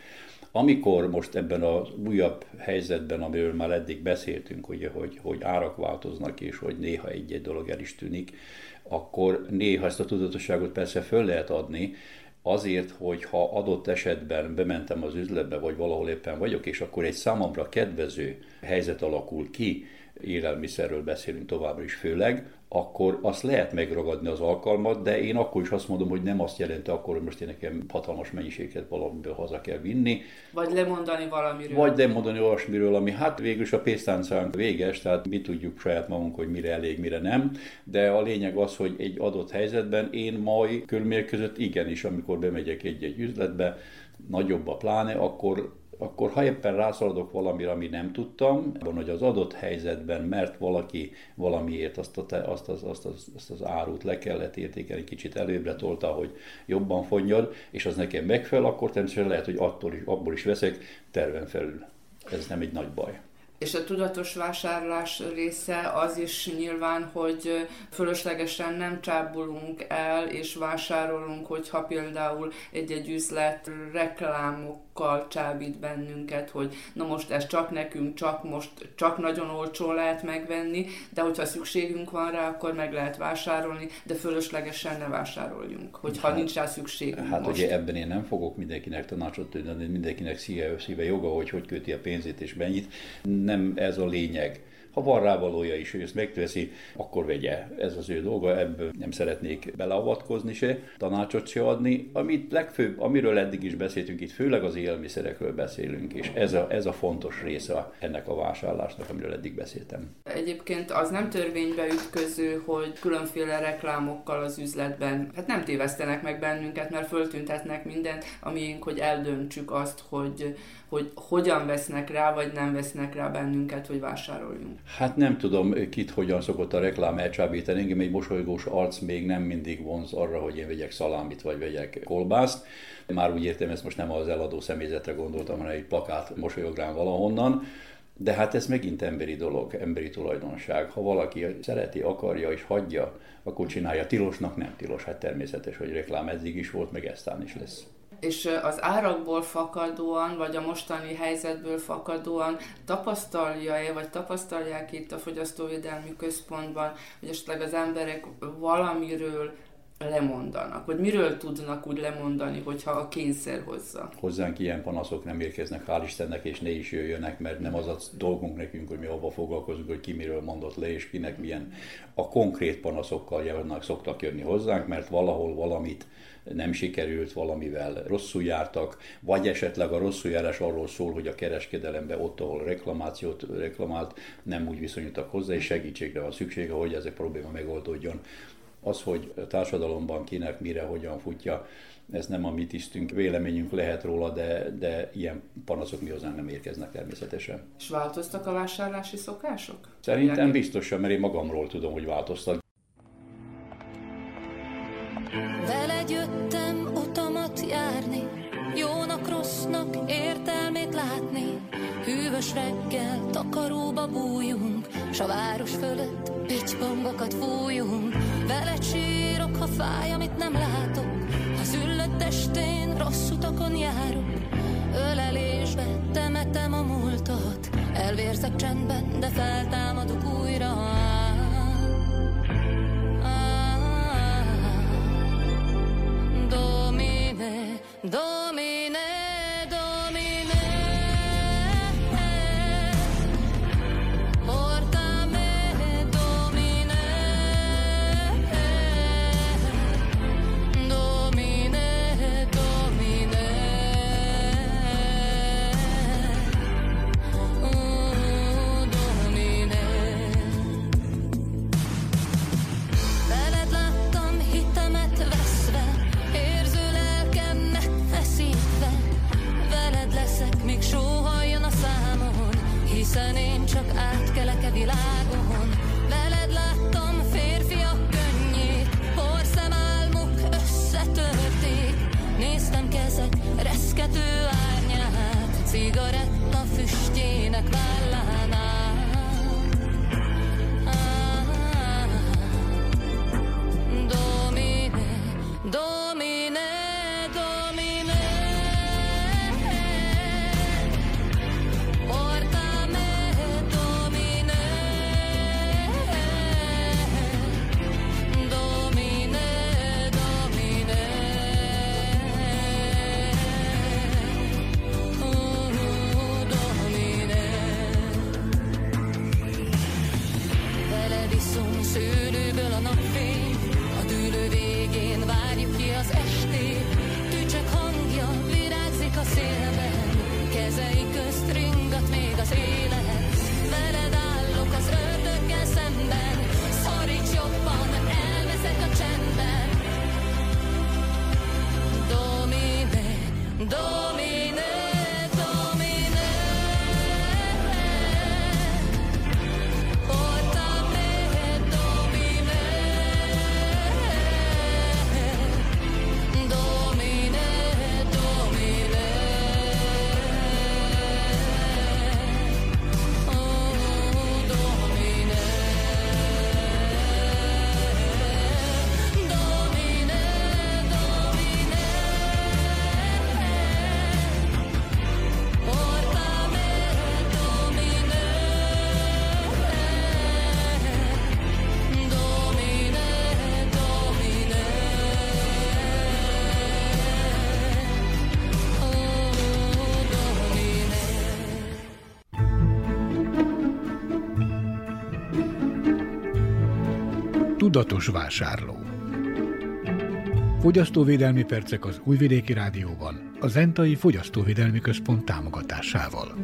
Amikor most ebben az újabb helyzetben, amiről már eddig beszéltünk, ugye, hogy, hogy árak változnak, és hogy néha egy-egy dolog el is tűnik, akkor néha ezt a tudatosságot persze föl lehet adni, azért, hogy ha adott esetben bementem az üzletbe, vagy valahol éppen vagyok, és akkor egy számomra kedvező helyzet alakul ki, élelmiszerről beszélünk továbbra is főleg, akkor azt lehet megragadni az alkalmat, de én akkor is azt mondom, hogy nem azt jelenti akkor, hogy most én nekem hatalmas mennyiséget valamiből haza kell vinni. Vagy lemondani valamiről. Vagy lemondani olyasmiről, ami hát végül is a pénztáncánk véges, tehát mi tudjuk saját magunk, hogy mire elég, mire nem, de a lényeg az, hogy egy adott helyzetben én mai körülmények között igenis, amikor bemegyek egy-egy üzletbe, nagyobb a pláne, akkor akkor ha éppen rászaladok valamire, ami nem tudtam, hogy az adott helyzetben, mert valaki valamiért azt, a, azt, az, azt, az, azt az árut le kellett értékelni, kicsit előbbre tolta, hogy jobban fonjad, és az nekem megfelel, akkor természetesen lehet, hogy attól is, abból is veszek terven felül. Ez nem egy nagy baj. És a tudatos vásárlás része az is nyilván, hogy fölöslegesen nem csábulunk el és vásárolunk, hogyha például egy-egy üzlet reklámokkal csábít bennünket, hogy na most ez csak nekünk, csak most, csak nagyon olcsó lehet megvenni, de hogyha szükségünk van rá, akkor meg lehet vásárolni, de fölöslegesen ne vásároljunk, hogyha hát, nincs rá szükségünk Hát most. ugye ebben én nem fogok mindenkinek tanácsot adni, mindenkinek szíve, szíve joga, hogy hogy köti a pénzét és mennyit. Nem ez a lényeg. Ha van rá valója is, hogy ezt megteszi, akkor vegye. Ez az ő dolga, ebből nem szeretnék beleavatkozni se, tanácsot se adni. Amit legfőbb, amiről eddig is beszéltünk, itt főleg az élelmiszerekről beszélünk, és ez a, ez a fontos része ennek a vásárlásnak, amiről eddig beszéltem. Egyébként az nem törvénybe ütköző, hogy különféle reklámokkal az üzletben, hát nem tévesztenek meg bennünket, mert föltüntetnek mindent, amink, hogy eldöntsük azt, hogy, hogy hogyan vesznek rá, vagy nem vesznek rá bennünket, hogy vásároljunk. Hát nem tudom, kit hogyan szokott a reklám elcsábítani. Engem egy mosolygós arc még nem mindig vonz arra, hogy én vegyek szalámit, vagy vegyek kolbászt. Már úgy értem, ezt most nem az eladó személyzetre gondoltam, hanem egy plakát mosolyog rám valahonnan De hát ez megint emberi dolog, emberi tulajdonság. Ha valaki szereti, akarja és hagyja, akkor csinálja. Tilosnak nem tilos. Hát természetes, hogy reklám eddig is volt, meg eztán is lesz és az árakból fakadóan, vagy a mostani helyzetből fakadóan tapasztalja-e, vagy tapasztalják itt a Fogyasztóvédelmi Központban, hogy esetleg az emberek valamiről lemondanak, vagy miről tudnak úgy lemondani, hogyha a kényszer hozza? Hozzánk ilyen panaszok nem érkeznek, hál' Istennek, és ne is jöjjönek, mert nem az a dolgunk nekünk, hogy mi abba foglalkozunk, hogy ki miről mondott le, és kinek milyen. A konkrét panaszokkal jönnek, szoktak jönni hozzánk, mert valahol valamit nem sikerült, valamivel rosszul jártak, vagy esetleg a rosszul járás arról szól, hogy a kereskedelemben ott, ahol reklamációt reklamált, nem úgy viszonyultak hozzá, és segítségre van szüksége, hogy ez a probléma megoldódjon. Az, hogy a társadalomban kinek mire, hogyan futja, ez nem a mi tisztünk, véleményünk lehet róla, de, de ilyen panaszok mi hozzánk nem érkeznek természetesen. És változtak a vásárlási szokások? Szerintem biztosan, mert én magamról tudom, hogy változtak. Veled utamat járni, jónak, rossznak értelmét látni. Hűvös reggel takaróba bújunk, s a város fölött pitypongokat fújunk. Veled sírok, ha fáj, amit nem látok, ha züllött testén rossz utakon járok. Ölelésbe temetem a múltat, elvérzek csendben, de feltámadok újra. До hiszen én csak átkelek-e világon. Veled láttam férfiak könnyét, porszem álmuk összetörték. Néztem kezek reszkető árnyát, cigaretta füstjének vár. Tudatos vásárló. Fogyasztóvédelmi percek az Újvidéki Rádióban, a Zentai Fogyasztóvédelmi Központ támogatásával.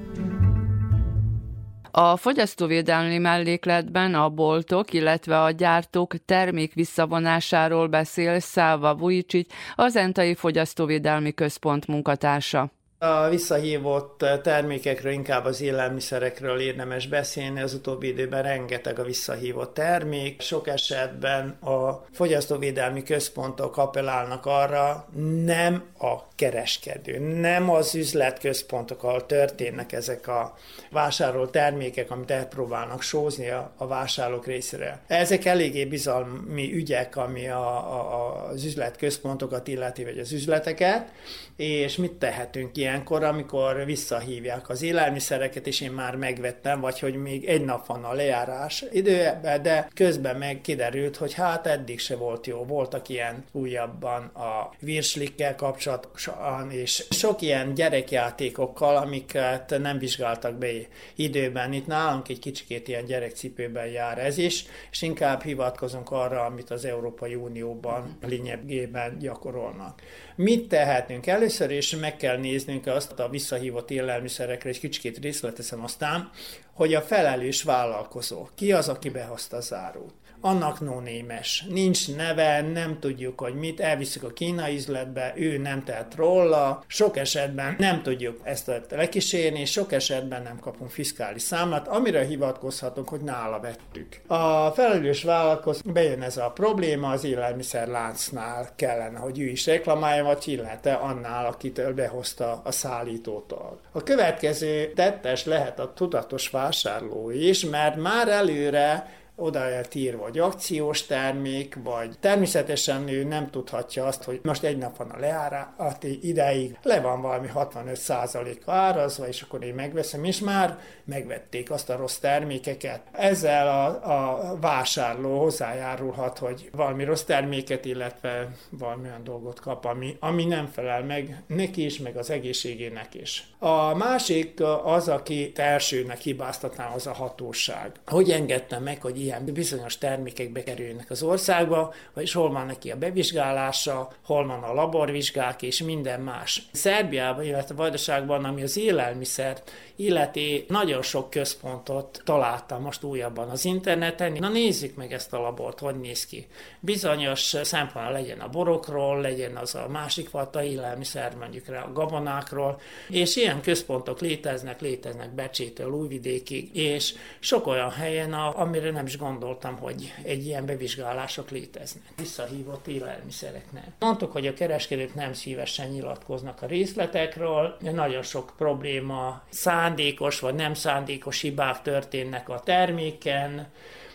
A fogyasztóvédelmi mellékletben a boltok, illetve a gyártók termék visszavonásáról beszél Szálva Vujicsics, az Entai Fogyasztóvédelmi Központ munkatársa. A visszahívott termékekről, inkább az élelmiszerekről érdemes beszélni. Az utóbbi időben rengeteg a visszahívott termék. Sok esetben a fogyasztóvédelmi központok appellálnak arra, nem a kereskedő, nem az üzletközpontok, ahol történnek ezek a vásárolt termékek, amit elpróbálnak sózni a, a vásárlók részére. Ezek eléggé bizalmi ügyek, ami a, a, az üzletközpontokat illeti, vagy az üzleteket, és mit tehetünk ilyenkor, amikor visszahívják az élelmiszereket, és én már megvettem, vagy hogy még egy nap van a lejárás időben, de közben meg kiderült, hogy hát eddig se volt jó. Voltak ilyen újabban a virslikkel kapcsolatosan, és sok ilyen gyerekjátékokkal, amiket nem vizsgáltak be időben. Itt nálunk egy kicsikét ilyen gyerekcipőben jár ez is, és inkább hivatkozunk arra, amit az Európai Unióban lényegében gyakorolnak. Mit tehetünk? Először is meg kell néznünk azt a visszahívott élelmiszerekre, és kicsit részleteszem aztán, hogy a felelős vállalkozó, ki az, aki behozta a zárót annak nonémes. Nincs neve, nem tudjuk, hogy mit, elviszük a kínai üzletbe, ő nem tehet róla, sok esetben nem tudjuk ezt lekísérni, sok esetben nem kapunk fiskális számlát, amire hivatkozhatunk, hogy nála vettük. A felelős vállalkozó bejön ez a probléma, az élelmiszerláncnál kellene, hogy ő is reklamálja, vagy illetve annál, akitől behozta a szállítótól. A következő tettes lehet a tudatos vásárló is, mert már előre oda lett írva, vagy akciós termék, vagy természetesen ő nem tudhatja azt, hogy most egy nap van a leárati ideig, le van valami 65% árazva, és akkor én megveszem, és már megvették azt a rossz termékeket. Ezzel a, a vásárló hozzájárulhat, hogy valami rossz terméket, illetve valami olyan dolgot kap, ami, ami nem felel meg neki is, meg az egészségének is. A másik az, aki elsőnek hibáztatná, az a hatóság. Hogy engedte meg, hogy ilyen bizonyos termékek bekerülnek az országba, és hol van neki a bevizsgálása, hol van a laborvizsgák és minden más. Szerbiában, illetve Vajdaságban, ami az élelmiszer illeti, nagyon sok központot találtam most újabban az interneten. Na nézzük meg ezt a labort, hogy néz ki. Bizonyos szempont legyen a borokról, legyen az a másik fajta élelmiszer, mondjuk rá a gabonákról, és ilyen központok léteznek, léteznek Becsétől Újvidékig, és sok olyan helyen, amire nem is gondoltam, hogy egy ilyen bevizsgálások léteznek. Visszahívott élelmiszereknek. Mondtuk, hogy a kereskedők nem szívesen nyilatkoznak a részletekről, nagyon sok probléma, szándékos vagy nem szándékos hibák történnek a terméken,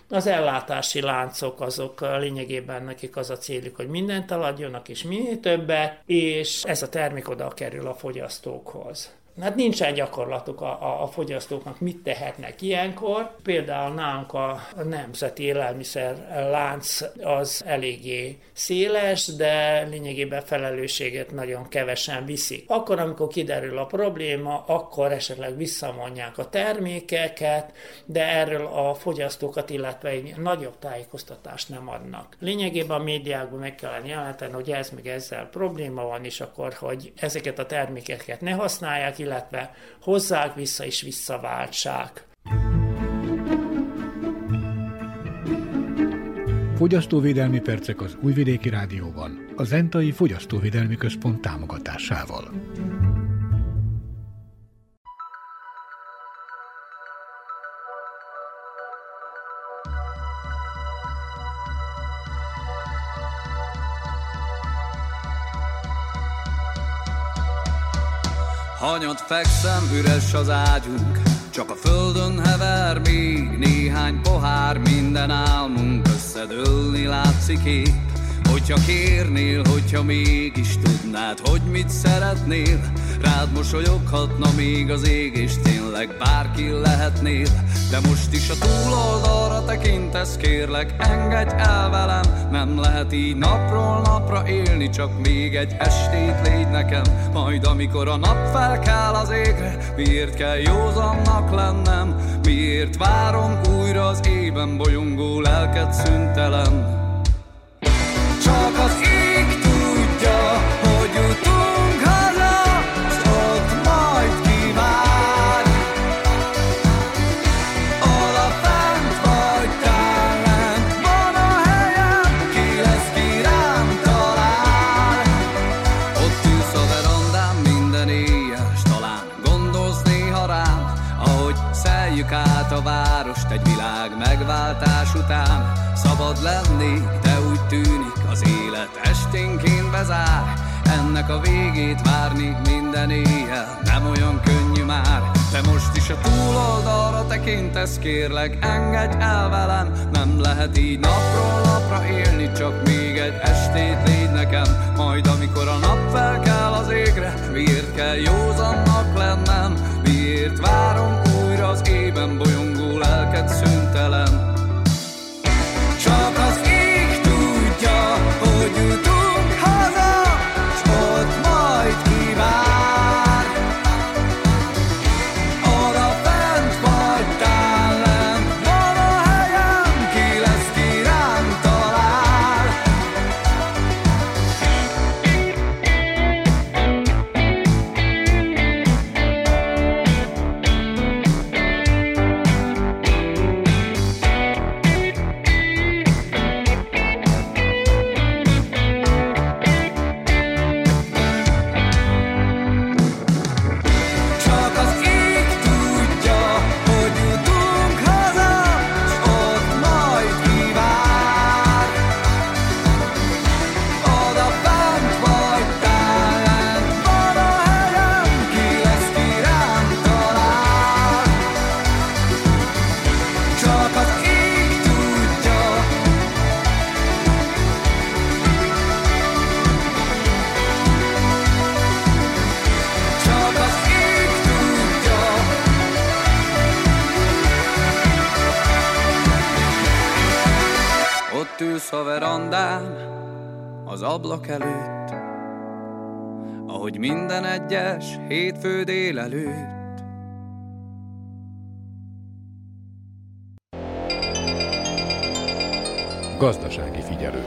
az ellátási láncok azok lényegében nekik az a céljuk, hogy mindent eladjanak, és minél többet, és ez a termék oda kerül a fogyasztókhoz. Hát nincsen gyakorlatuk a, a, a fogyasztóknak, mit tehetnek ilyenkor. Például nálunk a nemzeti élelmiszer lánc az eléggé széles, de lényegében felelősséget nagyon kevesen viszik. Akkor, amikor kiderül a probléma, akkor esetleg visszamondják a termékeket, de erről a fogyasztókat, illetve egy nagyobb tájékoztatást nem adnak. Lényegében a médiákban meg kellene jeleníteni, hogy ez meg ezzel probléma van, és akkor, hogy ezeket a termékeket ne használják, illetve hozzák vissza és visszaváltsák. Fogyasztóvédelmi percek az Újvidéki Rádióban, a Zentai Fogyasztóvédelmi Központ támogatásával. Hanyat fekszem, üres az ágyunk, csak a földön hever még néhány pohár, minden álmunk összedőlni látszik épp. Hogyha kérnél, hogyha mégis tudnád, hogy mit szeretnél Rád mosolyoghatna még az ég, és tényleg bárki lehetnél. De most is a túloldalra tekintesz, kérlek, engedj el velem. Nem lehet így napról napra élni, csak még egy estét légy nekem. Majd amikor a nap felkel az égre, miért kell józannak lennem? Miért várom újra az ében bolyongó lelket szüntelen csak tudja, hogy jutunk haza, s majd ki vár. Vagy tálent, van a helyem, ki lesz. Ott ülsz a minden éjjel, s talán gondolsz néha a várost egy világ megváltás után. Szabad lenni bezár. Ennek a végét várni minden éjjel nem olyan könnyű már. De most is a túloldalra tekintesz, kérlek, engedj el velem. Nem lehet így napról napra élni, csak még egy estét légy nekem. Majd amikor a nap felkel az égre, miért kell józannak lennem? Miért várom újra az ében bolyongó lelket szüntelen? A verandán, az ablak előtt, ahogy minden egyes hétfő délelőtt. Gazdasági figyelő.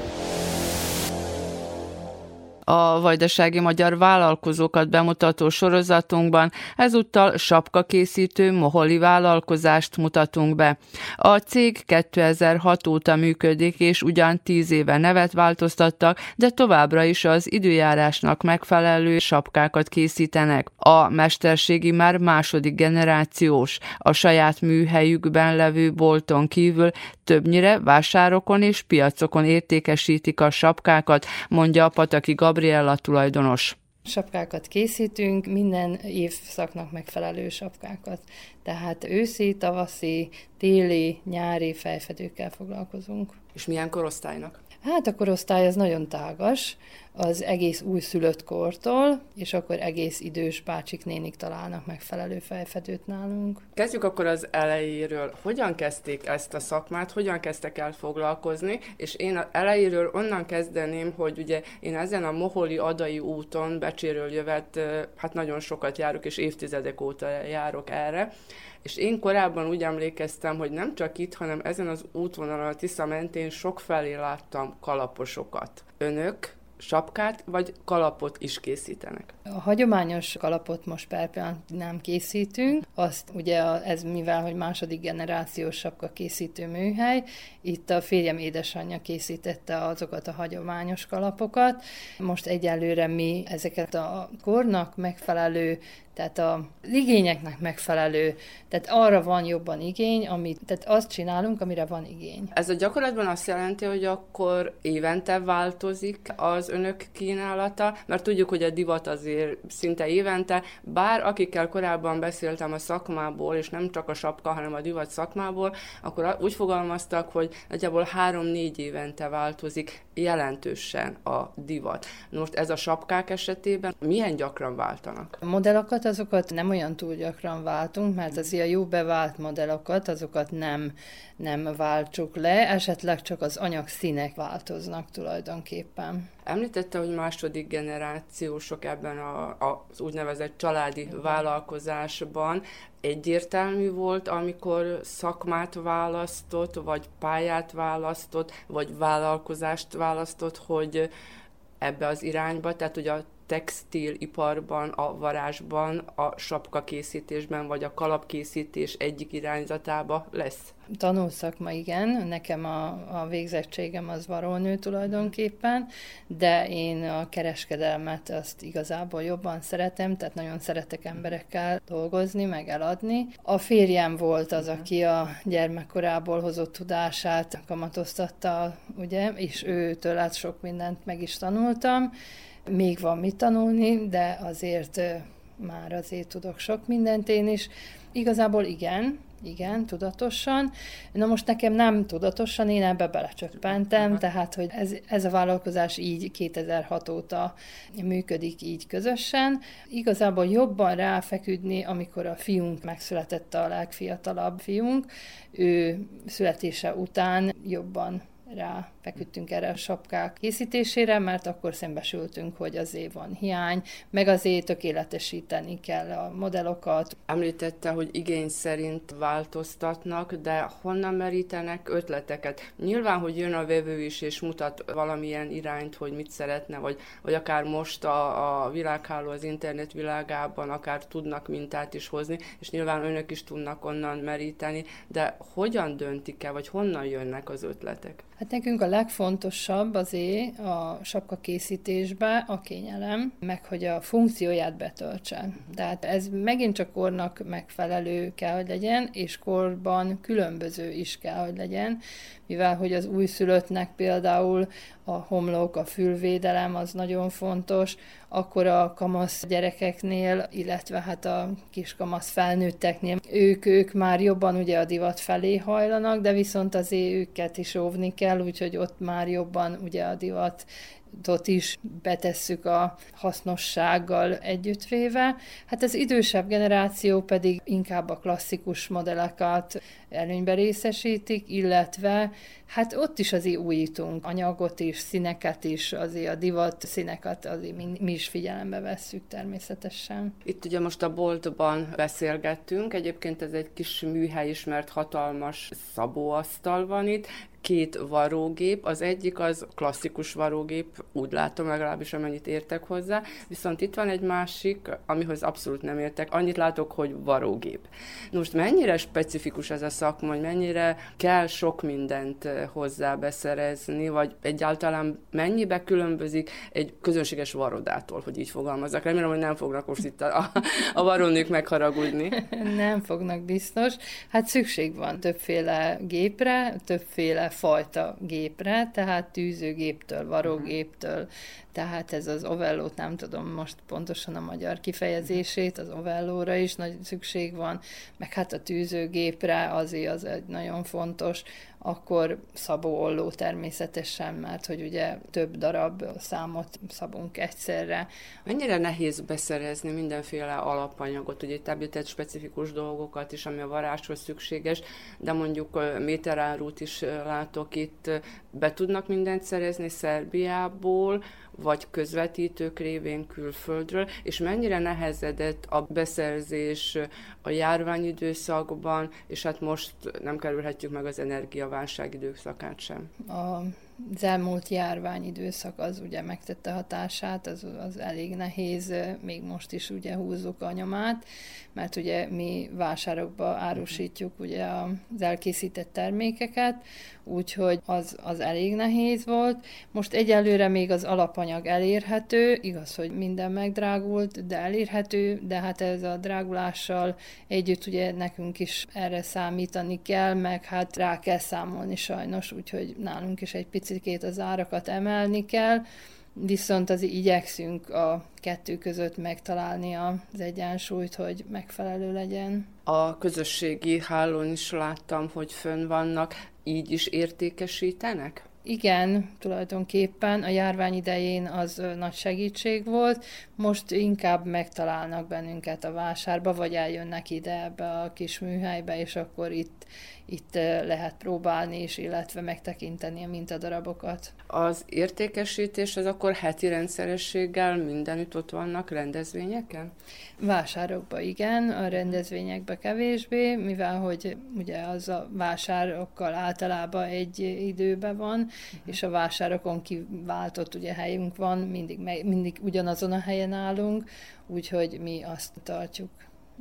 A vajdasági magyar vállalkozókat bemutató sorozatunkban ezúttal sapkakészítő moholi vállalkozást mutatunk be. A cég 2006 óta működik, és ugyan 10 éve nevet változtattak, de továbbra is az időjárásnak megfelelő sapkákat készítenek. A mesterségi már második generációs, a saját műhelyükben levő bolton kívül többnyire vásárokon és piacokon értékesítik a sapkákat, mondja a Pataki Gabriella tulajdonos. Sapkákat készítünk, minden évszaknak megfelelő sapkákat. Tehát őszi, tavaszi, téli, nyári fejfedőkkel foglalkozunk. És milyen korosztálynak? Hát a korosztály az nagyon tágas, az egész újszülött kortól, és akkor egész idős bácsik nénik találnak megfelelő fejfedőt nálunk. Kezdjük akkor az elejéről. Hogyan kezdték ezt a szakmát, hogyan kezdtek el foglalkozni, és én az elejéről onnan kezdeném, hogy ugye én ezen a Moholi Adai úton Becséről jövet, hát nagyon sokat járok, és évtizedek óta járok erre, és én korábban úgy emlékeztem, hogy nem csak itt, hanem ezen az útvonalon a Tisza mentén sok felé láttam kalaposokat. Önök sapkát vagy kalapot is készítenek? A hagyományos kalapot most per nem készítünk, azt ugye ez mivel, hogy második generációs sapka készítő műhely, itt a férjem édesanyja készítette azokat a hagyományos kalapokat. Most egyelőre mi ezeket a kornak megfelelő tehát a igényeknek megfelelő, tehát arra van jobban igény, amit, tehát azt csinálunk, amire van igény. Ez a gyakorlatban azt jelenti, hogy akkor évente változik az önök kínálata, mert tudjuk, hogy a divat azért szinte évente, bár akikkel korábban beszéltem a szakmából, és nem csak a sapka, hanem a divat szakmából, akkor úgy fogalmaztak, hogy nagyjából három-négy évente változik jelentősen a divat. Most ez a sapkák esetében milyen gyakran váltanak? A modellokat azokat nem olyan túl gyakran váltunk, mert azért a jó bevált modellokat, azokat nem, nem váltsuk le, esetleg csak az anyag színek változnak tulajdonképpen. Említette, hogy második generációsok ebben a, a, az úgynevezett családi vállalkozásban. Egyértelmű volt, amikor szakmát választott, vagy pályát választott, vagy vállalkozást választott, hogy ebbe az irányba, tehát ugye a textiliparban, a varázsban, a sapka készítésben, vagy a kalapkészítés egyik irányzatába lesz? Tanulszakma igen, nekem a, a végzettségem az varónő tulajdonképpen, de én a kereskedelmet azt igazából jobban szeretem, tehát nagyon szeretek emberekkel dolgozni, meg eladni. A férjem volt az, aki a gyermekkorából hozott tudását kamatoztatta, ugye, és őtől át sok mindent meg is tanultam. Még van mit tanulni, de azért már azért tudok sok mindent én is. Igazából igen, igen, tudatosan. Na most nekem nem tudatosan, én ebbe belecsöppentem, tehát, hogy ez, ez a vállalkozás így 2006 óta működik így közösen. Igazából jobban ráfeküdni, amikor a fiunk megszületett, a legfiatalabb fiunk, ő születése után jobban rá feküdtünk erre a sapkák készítésére, mert akkor szembesültünk, hogy azért van hiány, meg azért tökéletesíteni kell a modellokat. Említette, hogy igény szerint változtatnak, de honnan merítenek ötleteket? Nyilván, hogy jön a vevő is, és mutat valamilyen irányt, hogy mit szeretne, vagy, vagy akár most a, a világháló, az internet világában akár tudnak mintát is hozni, és nyilván önök is tudnak onnan meríteni, de hogyan döntik el, vagy honnan jönnek az ötletek? Hát nekünk a legfontosabb azért a sapka készítésbe a kényelem, meg hogy a funkcióját betöltse. Tehát ez megint csak kornak megfelelő kell, hogy legyen, és korban különböző is kell, hogy legyen, mivel hogy az újszülöttnek például a homlok, a fülvédelem az nagyon fontos, akkor a kamasz gyerekeknél, illetve hát a kiskamasz felnőtteknél, ők, ők már jobban ugye a divat felé hajlanak, de viszont azért őket is óvni kell, úgyhogy ott már jobban ugye a divat ott is betesszük a hasznossággal együttvéve. Hát az idősebb generáció pedig inkább a klasszikus modelleket előnybe részesítik, illetve hát ott is azért újítunk anyagot is, színeket is, azért a divat színeket azért mi, mi is figyelembe vesszük természetesen. Itt ugye most a boltban beszélgettünk, egyébként ez egy kis műhely ismert hatalmas szabóasztal van itt, két varógép, az egyik az klasszikus varógép, úgy látom legalábbis, amennyit értek hozzá, viszont itt van egy másik, amihoz abszolút nem értek, annyit látok, hogy varógép. Most mennyire specifikus ez a szakma, hogy mennyire kell sok mindent hozzá beszerezni, vagy egyáltalán mennyibe különbözik egy közönséges varodától, hogy így fogalmazzak. Remélem, hogy nem fognak most itt a, a varónők megharagudni. <laughs> nem fognak biztos. Hát szükség van többféle gépre, többféle fajta gépre, tehát tűzőgéptől, varógéptől, tehát ez az ovellót nem tudom most pontosan a magyar kifejezését, az ovellóra is nagy szükség van, meg hát a tűzőgépre azért az egy nagyon fontos, akkor szabó olló természetesen, mert hogy ugye több darab számot szabunk egyszerre. Mennyire nehéz beszerezni mindenféle alapanyagot, ugye itt említett specifikus dolgokat is, ami a varázshoz szükséges, de mondjuk méterárút is látok itt, be tudnak mindent szerezni Szerbiából, vagy közvetítők révén külföldről, és mennyire nehezedett a beszerzés a járványidőszakban, és hát most nem kerülhetjük meg az energiaválság időszakát sem. A az elmúlt járványidőszak az ugye megtette hatását, az, az elég nehéz, még most is ugye húzzuk a nyomát, mert ugye mi vásárokba árusítjuk ugye az elkészített termékeket, úgyhogy az, az elég nehéz volt. Most egyelőre még az alapanyag elérhető, igaz, hogy minden megdrágult, de elérhető, de hát ez a drágulással együtt ugye nekünk is erre számítani kell, meg hát rá kell számolni sajnos, úgyhogy nálunk is egy picit az árakat emelni kell, viszont az igyekszünk a kettő között megtalálni az egyensúlyt, hogy megfelelő legyen. A közösségi hálón is láttam, hogy fönn vannak, így is értékesítenek? Igen, tulajdonképpen a járvány idején az nagy segítség volt, most inkább megtalálnak bennünket a vásárba, vagy eljönnek ide ebbe a kis műhelybe, és akkor itt itt lehet próbálni is, illetve megtekinteni a mintadarabokat. Az értékesítés az akkor heti rendszerességgel mindenütt ott vannak rendezvényeken? Vásárokba igen, a rendezvényekbe kevésbé, mivel hogy ugye az a vásárokkal általában egy időben van, és a vásárokon kiváltott ugye helyünk van, mindig, mindig ugyanazon a helyen állunk, úgyhogy mi azt tartjuk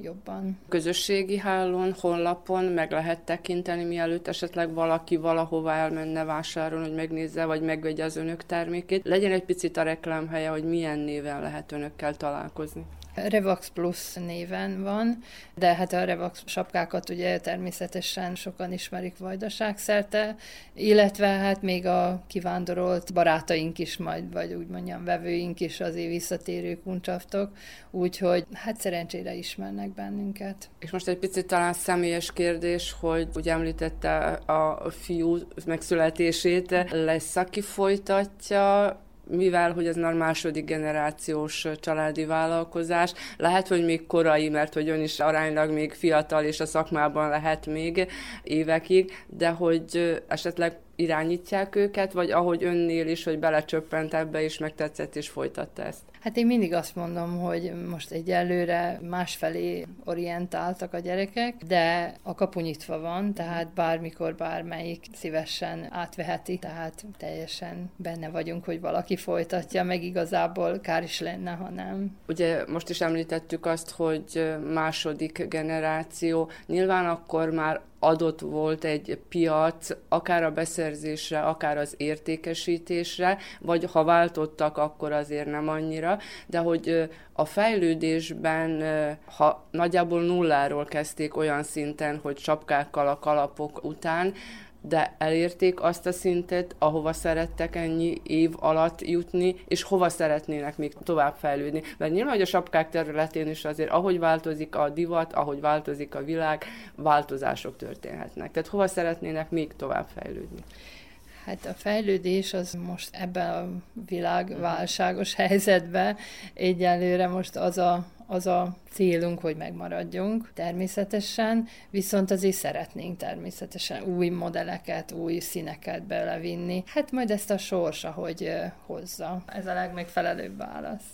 jobban. Közösségi hálón, honlapon meg lehet tekinteni, mielőtt esetleg valaki valahova elmenne vásárolni, hogy megnézze, vagy megvegye az önök termékét. Legyen egy picit a reklámhelye, hogy milyen néven lehet önökkel találkozni. Revax Plus néven van, de hát a Revax sapkákat ugye természetesen sokan ismerik vajdaság szerte, illetve hát még a kivándorolt barátaink is majd, vagy úgy mondjam, vevőink is azért visszatérő kuncsaftok, úgyhogy hát szerencsére ismernek bennünket. És most egy picit talán személyes kérdés, hogy ugye említette a fiú megszületését, lesz, aki folytatja mivel hogy ez már második generációs családi vállalkozás, lehet, hogy még korai, mert hogy ön is aránylag még fiatal, és a szakmában lehet még évekig, de hogy esetleg irányítják őket, vagy ahogy önnél is, hogy belecsöppent ebbe, és megtetszett, és folytatta ezt? Hát én mindig azt mondom, hogy most egyelőre másfelé orientáltak a gyerekek, de a kapu nyitva van, tehát bármikor bármelyik szívesen átveheti, tehát teljesen benne vagyunk, hogy valaki folytatja, meg igazából kár is lenne, ha nem. Ugye most is említettük azt, hogy második generáció, nyilván akkor már adott volt egy piac, akár a beszerzésre, akár az értékesítésre, vagy ha váltottak, akkor azért nem annyira, de hogy a fejlődésben, ha nagyjából nulláról kezdték olyan szinten, hogy sapkákkal a kalapok után, de elérték azt a szintet, ahova szerettek ennyi év alatt jutni, és hova szeretnének még tovább fejlődni. Mert nyilván, hogy a sapkák területén is azért, ahogy változik a divat, ahogy változik a világ, változások történhetnek. Tehát hova szeretnének még tovább fejlődni? Hát a fejlődés az most ebben a világválságos helyzetben egyelőre most az a az a célunk, hogy megmaradjunk természetesen, viszont azért szeretnénk természetesen új modelleket, új színeket belevinni. Hát majd ezt a sors, ahogy hozza. Ez a legmegfelelőbb válasz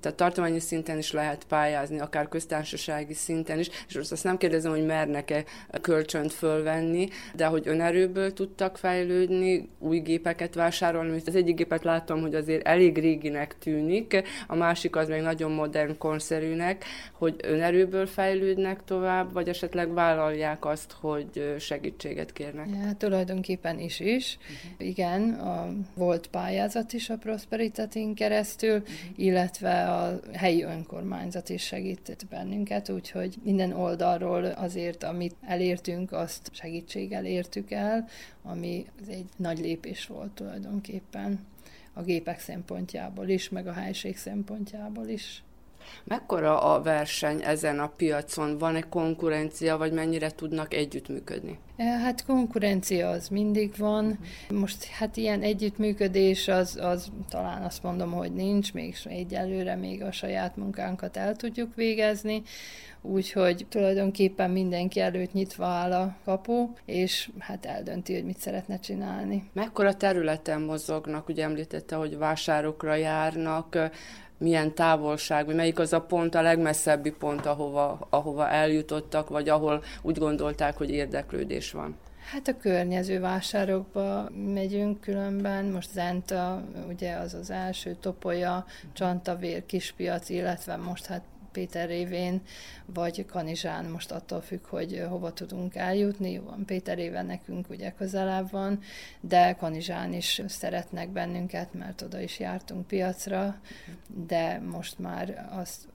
tehát tartományi szinten is lehet pályázni, akár köztársasági szinten is, és most azt nem kérdezem, hogy mernek-e kölcsönt fölvenni, de hogy önerőből tudtak fejlődni, új gépeket vásárolni, az egyik gépet látom, hogy azért elég réginek tűnik, a másik az még nagyon modern, konszerűnek, hogy önerőből fejlődnek tovább, vagy esetleg vállalják azt, hogy segítséget kérnek. Ja, tulajdonképpen is is. Uh-huh. Igen, a, volt pályázat is a Prosperitatin keresztül, uh-huh. illetve a helyi önkormányzat is segített bennünket, úgyhogy minden oldalról azért, amit elértünk, azt segítséggel értük el, ami egy nagy lépés volt tulajdonképpen a gépek szempontjából is, meg a helység szempontjából is. Mekkora a verseny ezen a piacon? Van-e konkurencia, vagy mennyire tudnak együttműködni? E, hát konkurencia az mindig van. Most hát ilyen együttműködés az, az talán azt mondom, hogy nincs, még egyelőre még a saját munkánkat el tudjuk végezni, úgyhogy tulajdonképpen mindenki előtt nyitva áll a kapu, és hát eldönti, hogy mit szeretne csinálni. Mekkora területen mozognak? Ugye említette, hogy vásárokra járnak, milyen távolság, melyik az a pont, a legmesszebbi pont, ahova, ahova eljutottak, vagy ahol úgy gondolták, hogy érdeklődés van? Hát a környező vásárokba megyünk különben, most Zenta, ugye az az első topolya, Csantavér, Kispiac, illetve most hát Péter révén, vagy Kanizsán, most attól függ, hogy hova tudunk eljutni. Van Péter réven nekünk ugye közelebb van, de Kanizsán is szeretnek bennünket, mert oda is jártunk piacra, de most már azt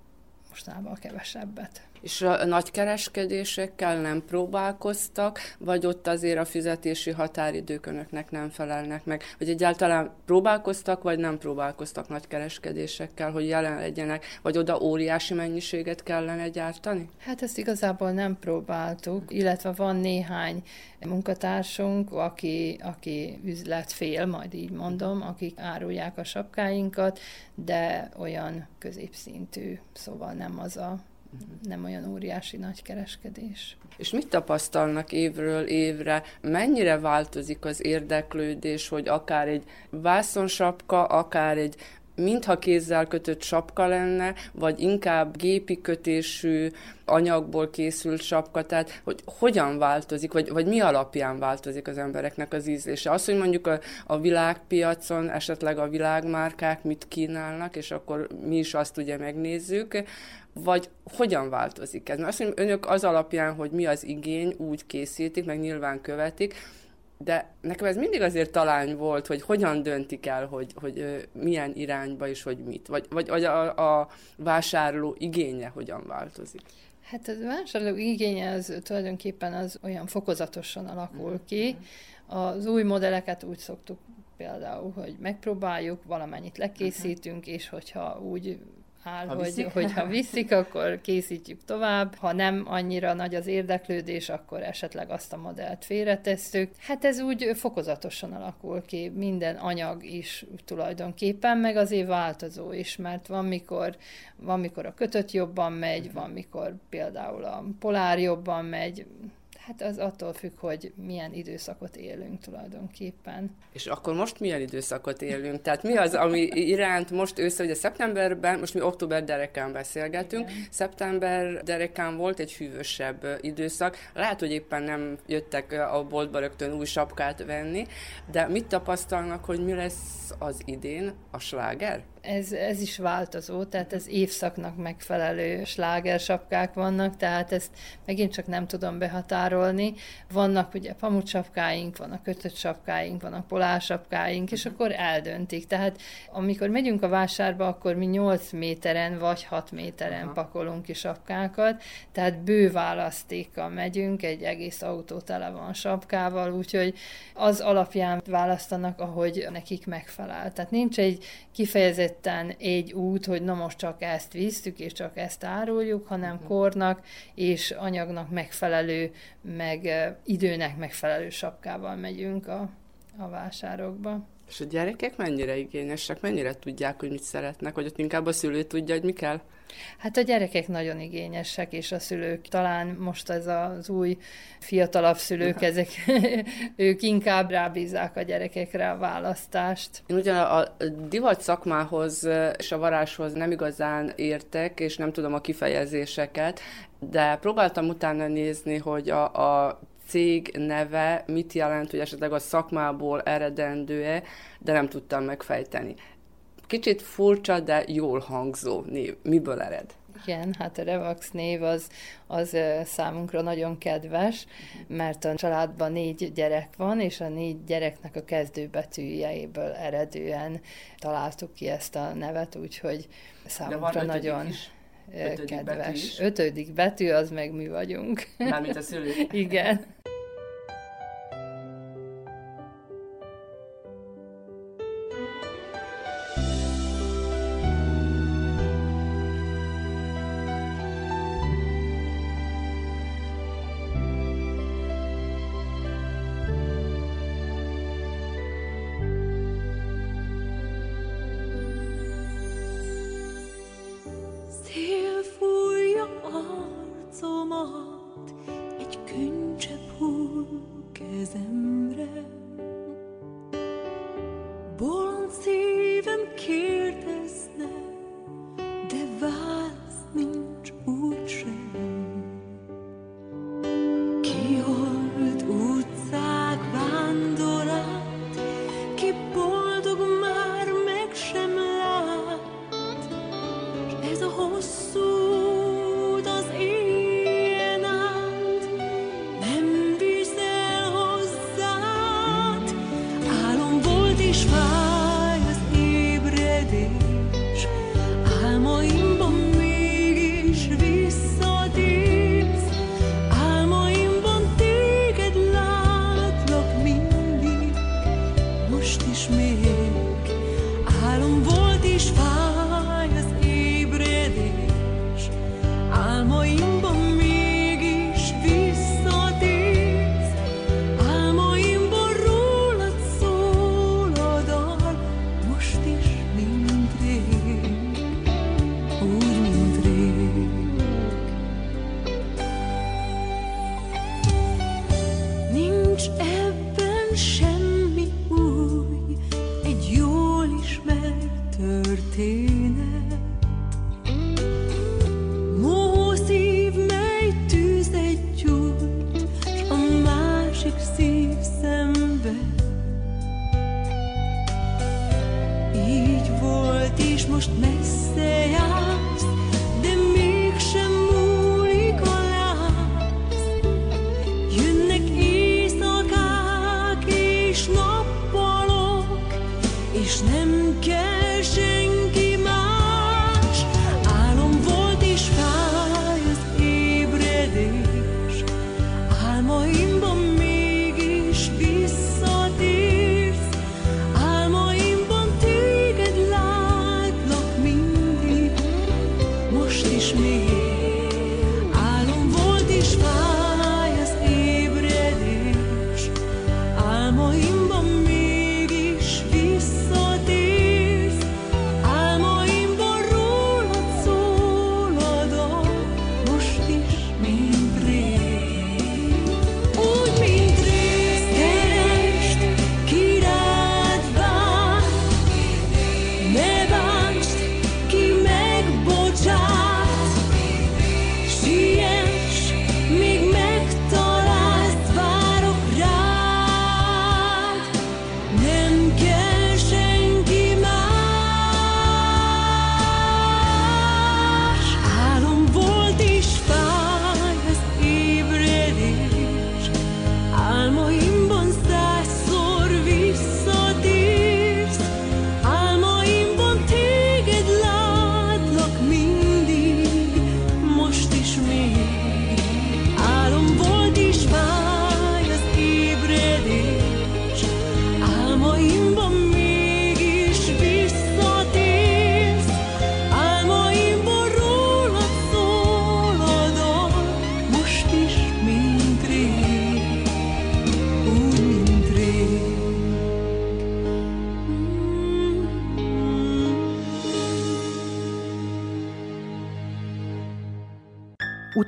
mostanában kevesebbet és a nagykereskedésekkel nem próbálkoztak, vagy ott azért a fizetési határidők önöknek nem felelnek meg, vagy egyáltalán próbálkoztak, vagy nem próbálkoztak nagykereskedésekkel, hogy jelen legyenek, vagy oda óriási mennyiséget kellene gyártani? Hát ezt igazából nem próbáltuk, illetve van néhány munkatársunk, aki, aki üzletfél, majd így mondom, akik árulják a sapkáinkat, de olyan középszintű, szóval nem az a nem olyan óriási nagy kereskedés. És mit tapasztalnak évről évre? Mennyire változik az érdeklődés, hogy akár egy vászonsapka, akár egy mintha kézzel kötött sapka lenne, vagy inkább gépi kötésű anyagból készült sapka, tehát hogy hogyan változik, vagy, vagy mi alapján változik az embereknek az ízlése. Az, hogy mondjuk a, a világpiacon esetleg a világmárkák mit kínálnak, és akkor mi is azt ugye megnézzük, vagy hogyan változik ez? Mert azt mondjuk, önök az alapján, hogy mi az igény, úgy készítik, meg nyilván követik, de nekem ez mindig azért talány volt, hogy hogyan döntik el, hogy, hogy milyen irányba és hogy mit, vagy, vagy, vagy a, a vásárló igénye hogyan változik. Hát a vásárló igénye az tulajdonképpen az olyan fokozatosan alakul ki. Az új modelleket úgy szoktuk például, hogy megpróbáljuk, valamennyit lekészítünk, és hogyha úgy áll, ha hogy, viszik? <laughs> hogy ha viszik, akkor készítjük tovább. Ha nem annyira nagy az érdeklődés, akkor esetleg azt a modellt félretesszük. Hát ez úgy fokozatosan alakul ki, minden anyag is tulajdonképpen, meg azért változó is, mert van mikor, van mikor a kötött jobban megy, van mikor például a polár jobban megy, Hát az attól függ, hogy milyen időszakot élünk tulajdonképpen. És akkor most milyen időszakot élünk? Tehát mi az, ami iránt most ősszel, ugye szeptemberben, most mi október derekán beszélgetünk, Igen. szeptember derekán volt egy hűvösebb időszak, lehet, hogy éppen nem jöttek a boltba rögtön új sapkát venni, de mit tapasztalnak, hogy mi lesz az idén a sláger? Ez, ez is változó, tehát ez évszaknak megfelelő slágersapkák vannak, tehát ezt megint csak nem tudom behatárolni. Vannak ugye pamucsapkáink, vannak kötött sapkáink, vannak polársapkáink, és akkor eldöntik. Tehát amikor megyünk a vásárba, akkor mi 8 méteren vagy 6 méteren Aha. pakolunk ki sapkákat, tehát bő választékkal megyünk, egy egész autó tele van sapkával, úgyhogy az alapján választanak, ahogy nekik megfelel. Tehát nincs egy kifejezett kifejezetten egy út, hogy na most csak ezt visszük, és csak ezt áruljuk, hanem uh-huh. kornak és anyagnak megfelelő, meg időnek megfelelő sapkával megyünk a, a vásárokba. És a gyerekek mennyire igényesek, mennyire tudják, hogy mit szeretnek, hogy ott inkább a szülő tudja, hogy mi kell? Hát a gyerekek nagyon igényesek, és a szülők talán most ez az új fiatalabb szülők, ezek, <laughs> ők inkább rábízzák a gyerekekre a választást. Én ugyan a divat szakmához és a varázshoz nem igazán értek, és nem tudom a kifejezéseket, de próbáltam utána nézni, hogy a, a cég neve mit jelent, hogy esetleg a szakmából eredendő-e, de nem tudtam megfejteni. Kicsit furcsa, de jól hangzó név. Miből ered? Igen, hát a Revax név az, az számunkra nagyon kedves, mert a családban négy gyerek van, és a négy gyereknek a kezdőbetűjeiből eredően találtuk ki ezt a nevet, úgyhogy számunkra nagyon... Is. Ötödik kedves. Betű is. Ötödik betű, az meg mi vagyunk. Mármint a szülők. <laughs> Igen. Ebben semmi új, egy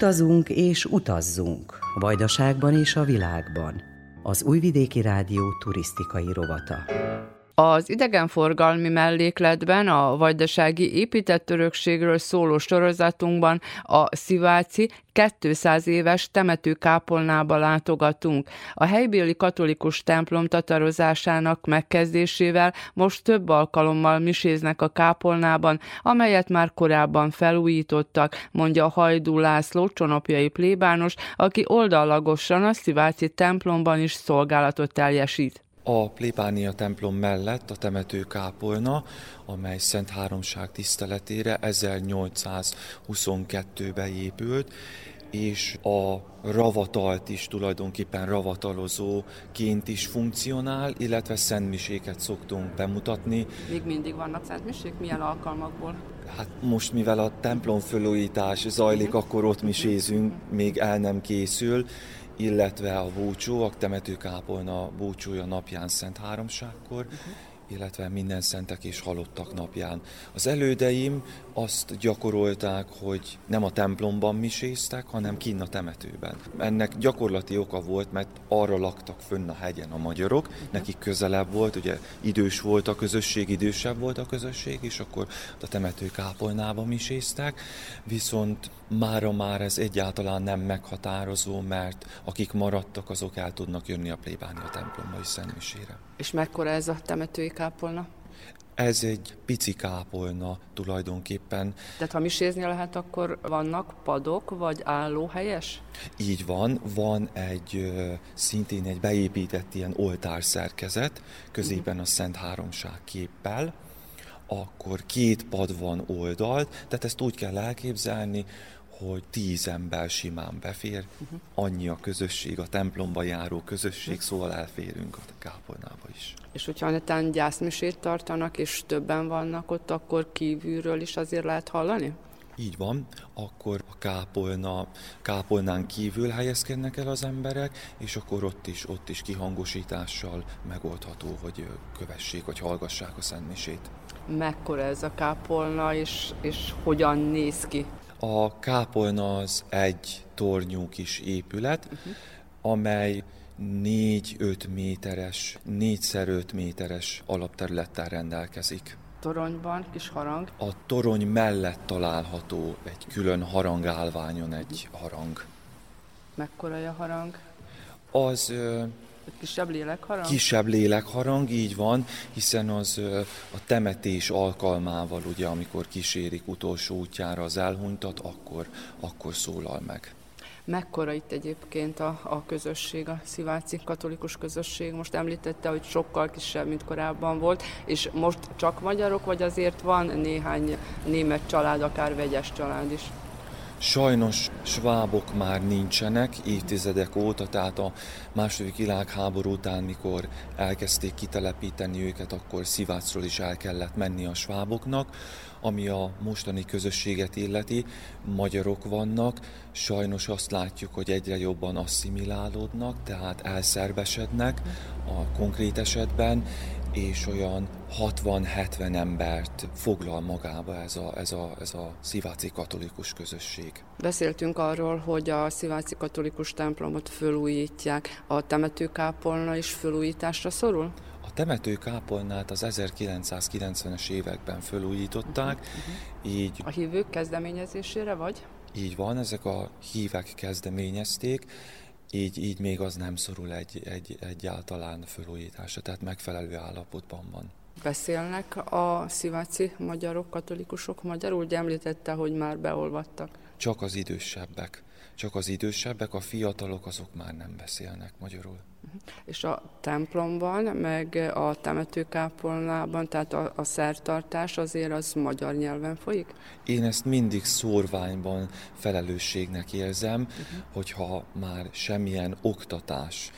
Utazunk és utazzunk, Vajdaságban és a világban. Az Újvidéki Rádió turisztikai rovata. Az idegenforgalmi mellékletben a vajdasági épített örökségről szóló sorozatunkban a Sziváci 200 éves temetőkápolnába látogatunk. A helybéli katolikus templom tatarozásának megkezdésével most több alkalommal miséznek a kápolnában, amelyet már korábban felújítottak, mondja Hajdú László csonopjai plébános, aki oldallagosan a Sziváci templomban is szolgálatot teljesít. A plébánia templom mellett a temetőkápolna, amely Szent Háromság tiszteletére 1822-ben épült, és a ravatalt is tulajdonképpen ravatalozóként is funkcionál, illetve szentmiséket szoktunk bemutatni. Még mindig vannak szentmisék? Milyen alkalmakból? Hát most, mivel a templom fölújítás zajlik, akkor ott misézünk, még el nem készül, illetve a búcsú, a temetőkápolna búcsúja napján Szent Háromságkor, illetve minden szentek és halottak napján. Az elődeim azt gyakorolták, hogy nem a templomban miséztek, hanem kinn a temetőben. Ennek gyakorlati oka volt, mert arra laktak fönn a hegyen a magyarok, nekik közelebb volt, ugye idős volt a közösség, idősebb volt a közösség, és akkor a temetőkápolnában miséztek, viszont mára már ez egyáltalán nem meghatározó, mert akik maradtak, azok el tudnak jönni a plébánia templomba is szentmisére. És mekkora ez a temetői kápolna? Ez egy pici kápolna tulajdonképpen. Tehát ha misézni lehet, akkor vannak padok, vagy állóhelyes? Így van, van egy szintén egy beépített ilyen oltárszerkezet, középen a Szent Háromság képpel, akkor két pad van oldalt, tehát ezt úgy kell elképzelni, hogy tíz ember simán befér, uh-huh. annyi a közösség, a templomba járó közösség, szóval elférünk a kápolnába is. És hogyha netán gyászmisét tartanak, és többen vannak ott, akkor kívülről is azért lehet hallani? Így van, akkor a kápolna, kápolnán kívül helyezkednek el az emberek, és akkor ott is, ott is kihangosítással megoldható, hogy kövessék, vagy hallgassák a szentmisét. Mekkora ez a kápolna, és, és hogyan néz ki? A kápolna az egy tornyú kis épület, uh-huh. amely 4-5 méteres, 4x5 méteres alapterülettel rendelkezik. Toronyban, kis harang. A torony mellett található egy külön harangállványon egy harang. Mekkora a harang? Az Kisebb lélekharang? Kisebb lélekharang, így van, hiszen az a temetés alkalmával, ugye, amikor kísérik utolsó útjára az elhunytat, akkor, akkor szólal meg. Mekkora itt egyébként a, a közösség, a sziváci katolikus közösség? Most említette, hogy sokkal kisebb, mint korábban volt, és most csak magyarok, vagy azért van néhány német család, akár vegyes család is? Sajnos svábok már nincsenek évtizedek óta, tehát a második világháború után, mikor elkezdték kitelepíteni őket, akkor Szivácról is el kellett menni a sváboknak. Ami a mostani közösséget illeti, magyarok vannak, sajnos azt látjuk, hogy egyre jobban asszimilálódnak, tehát elszerbesednek a konkrét esetben, és olyan 60-70 embert foglal magába ez a, ez, a, ez a sziváci katolikus közösség. Beszéltünk arról, hogy a sziváci katolikus templomot fölújítják. A temetőkápolna is fölújításra szorul? A temetőkápolnát az 1990-es években fölújították, uh-huh. így... A hívők kezdeményezésére vagy? Így van, ezek a hívek kezdeményezték, így, így még az nem szorul egy, egy, egyáltalán fölújításra, tehát megfelelő állapotban van. Beszélnek a sziváci magyarok, katolikusok magyarul? Ugye említette, hogy már beolvadtak. Csak az idősebbek. Csak az idősebbek, a fiatalok azok már nem beszélnek magyarul. És a templomban, meg a temetőkápolnában, tehát a, a szertartás azért az magyar nyelven folyik? Én ezt mindig szórványban felelősségnek érzem, uh-huh. hogyha már semmilyen oktatás,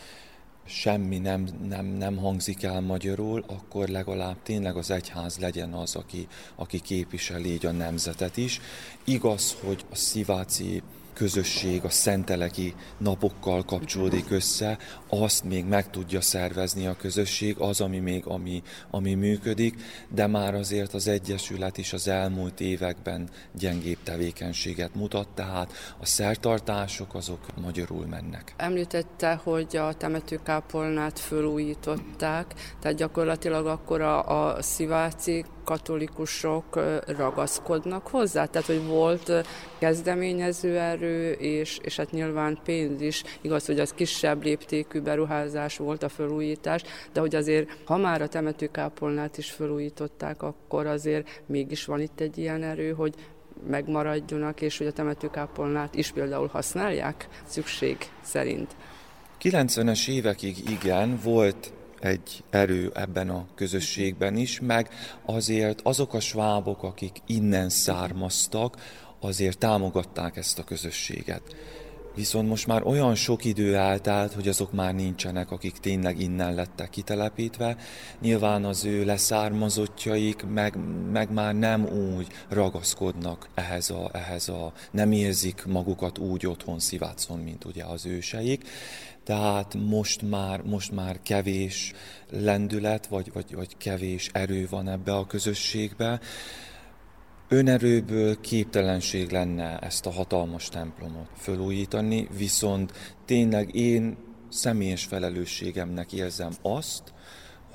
semmi nem, nem, nem hangzik el magyarul, akkor legalább tényleg az egyház legyen az, aki, aki képviseli így a nemzetet is. Igaz, hogy a sziváci közösség a szenteleki napokkal kapcsolódik össze, azt még meg tudja szervezni a közösség, az, ami még ami, ami működik, de már azért az Egyesület is az elmúlt években gyengébb tevékenységet mutat, tehát a szertartások azok magyarul mennek. Említette, hogy a temetőkápolnát fölújították, tehát gyakorlatilag akkor a, a sziváci katolikusok ragaszkodnak hozzá, tehát hogy volt kezdeményező erő, és, és hát nyilván pénz is, igaz, hogy az kisebb léptékű beruházás volt a felújítás, de hogy azért, ha már a temetőkápolnát is felújították, akkor azért mégis van itt egy ilyen erő, hogy megmaradjanak, és hogy a temetőkápolnát is például használják szükség szerint. 90-es évekig igen, volt egy erő ebben a közösségben is, meg azért azok a svábok, akik innen származtak, azért támogatták ezt a közösséget. Viszont most már olyan sok idő eltelt, hogy azok már nincsenek, akik tényleg innen lettek kitelepítve. Nyilván az ő leszármazottjaik meg, meg már nem úgy ragaszkodnak ehhez a, ehhez a, nem érzik magukat úgy otthon szivátszon, mint ugye az őseik tehát most már, most már kevés lendület, vagy, vagy, vagy kevés erő van ebbe a közösségbe. Önerőből képtelenség lenne ezt a hatalmas templomot fölújítani, viszont tényleg én személyes felelősségemnek érzem azt,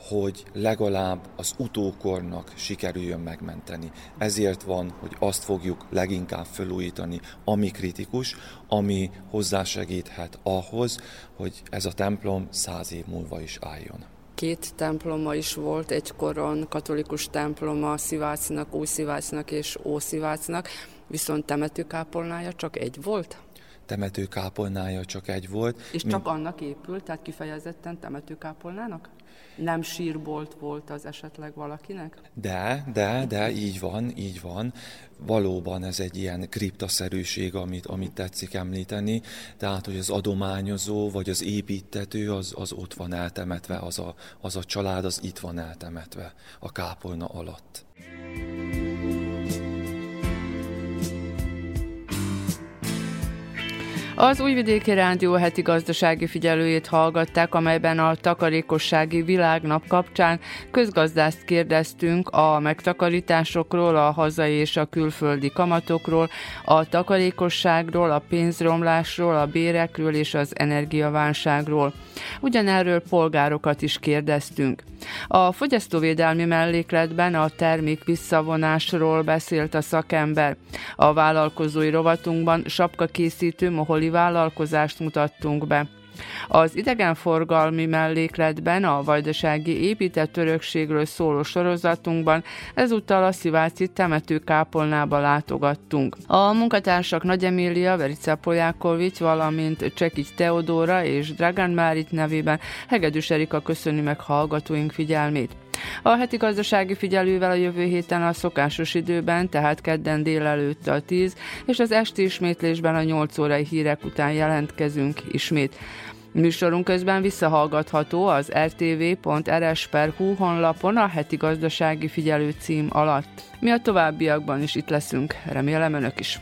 hogy legalább az utókornak sikerüljön megmenteni. Ezért van, hogy azt fogjuk leginkább felújítani, ami kritikus, ami hozzásegíthet ahhoz, hogy ez a templom száz év múlva is álljon. Két temploma is volt egykoron, katolikus temploma Szivácnak, Új-Szivácnak és Ószivácnak, viszont temetőkápolnája csak egy volt? Temetőkápolnája csak egy volt. És csak annak épült, tehát kifejezetten temetőkápolnának? Nem sírbolt volt az esetleg valakinek? De, de, de, így van, így van. Valóban ez egy ilyen kriptaszerűség, amit, amit tetszik említeni, tehát, hogy az adományozó vagy az építető az, az ott van eltemetve, az a, az a család az itt van eltemetve a kápolna alatt. Az Újvidéki Rádió heti gazdasági figyelőjét hallgatták, amelyben a takarékossági világnap kapcsán közgazdászt kérdeztünk a megtakarításokról, a hazai és a külföldi kamatokról, a takarékosságról, a pénzromlásról, a bérekről és az energiaválságról. Ugyanerről polgárokat is kérdeztünk. A fogyasztóvédelmi mellékletben a termék visszavonásról beszélt a szakember. A vállalkozói rovatunkban sapkakészítő moholi vállalkozást mutattunk be. Az idegenforgalmi mellékletben a vajdasági épített örökségről szóló sorozatunkban ezúttal a Sziváci temetőkápolnába látogattunk. A munkatársak Nagy Emília, Verica Polyákovics, valamint Csekics Teodóra és Dragan Márit nevében Hegedűs Erika köszöni meg hallgatóink figyelmét. A heti gazdasági figyelővel a jövő héten a szokásos időben, tehát kedden délelőtt a 10, és az esti ismétlésben a 8 órai hírek után jelentkezünk ismét. Műsorunk közben visszahallgatható az rtv.rs.hu honlapon a heti gazdasági figyelő cím alatt. Mi a továbbiakban is itt leszünk, remélem önök is.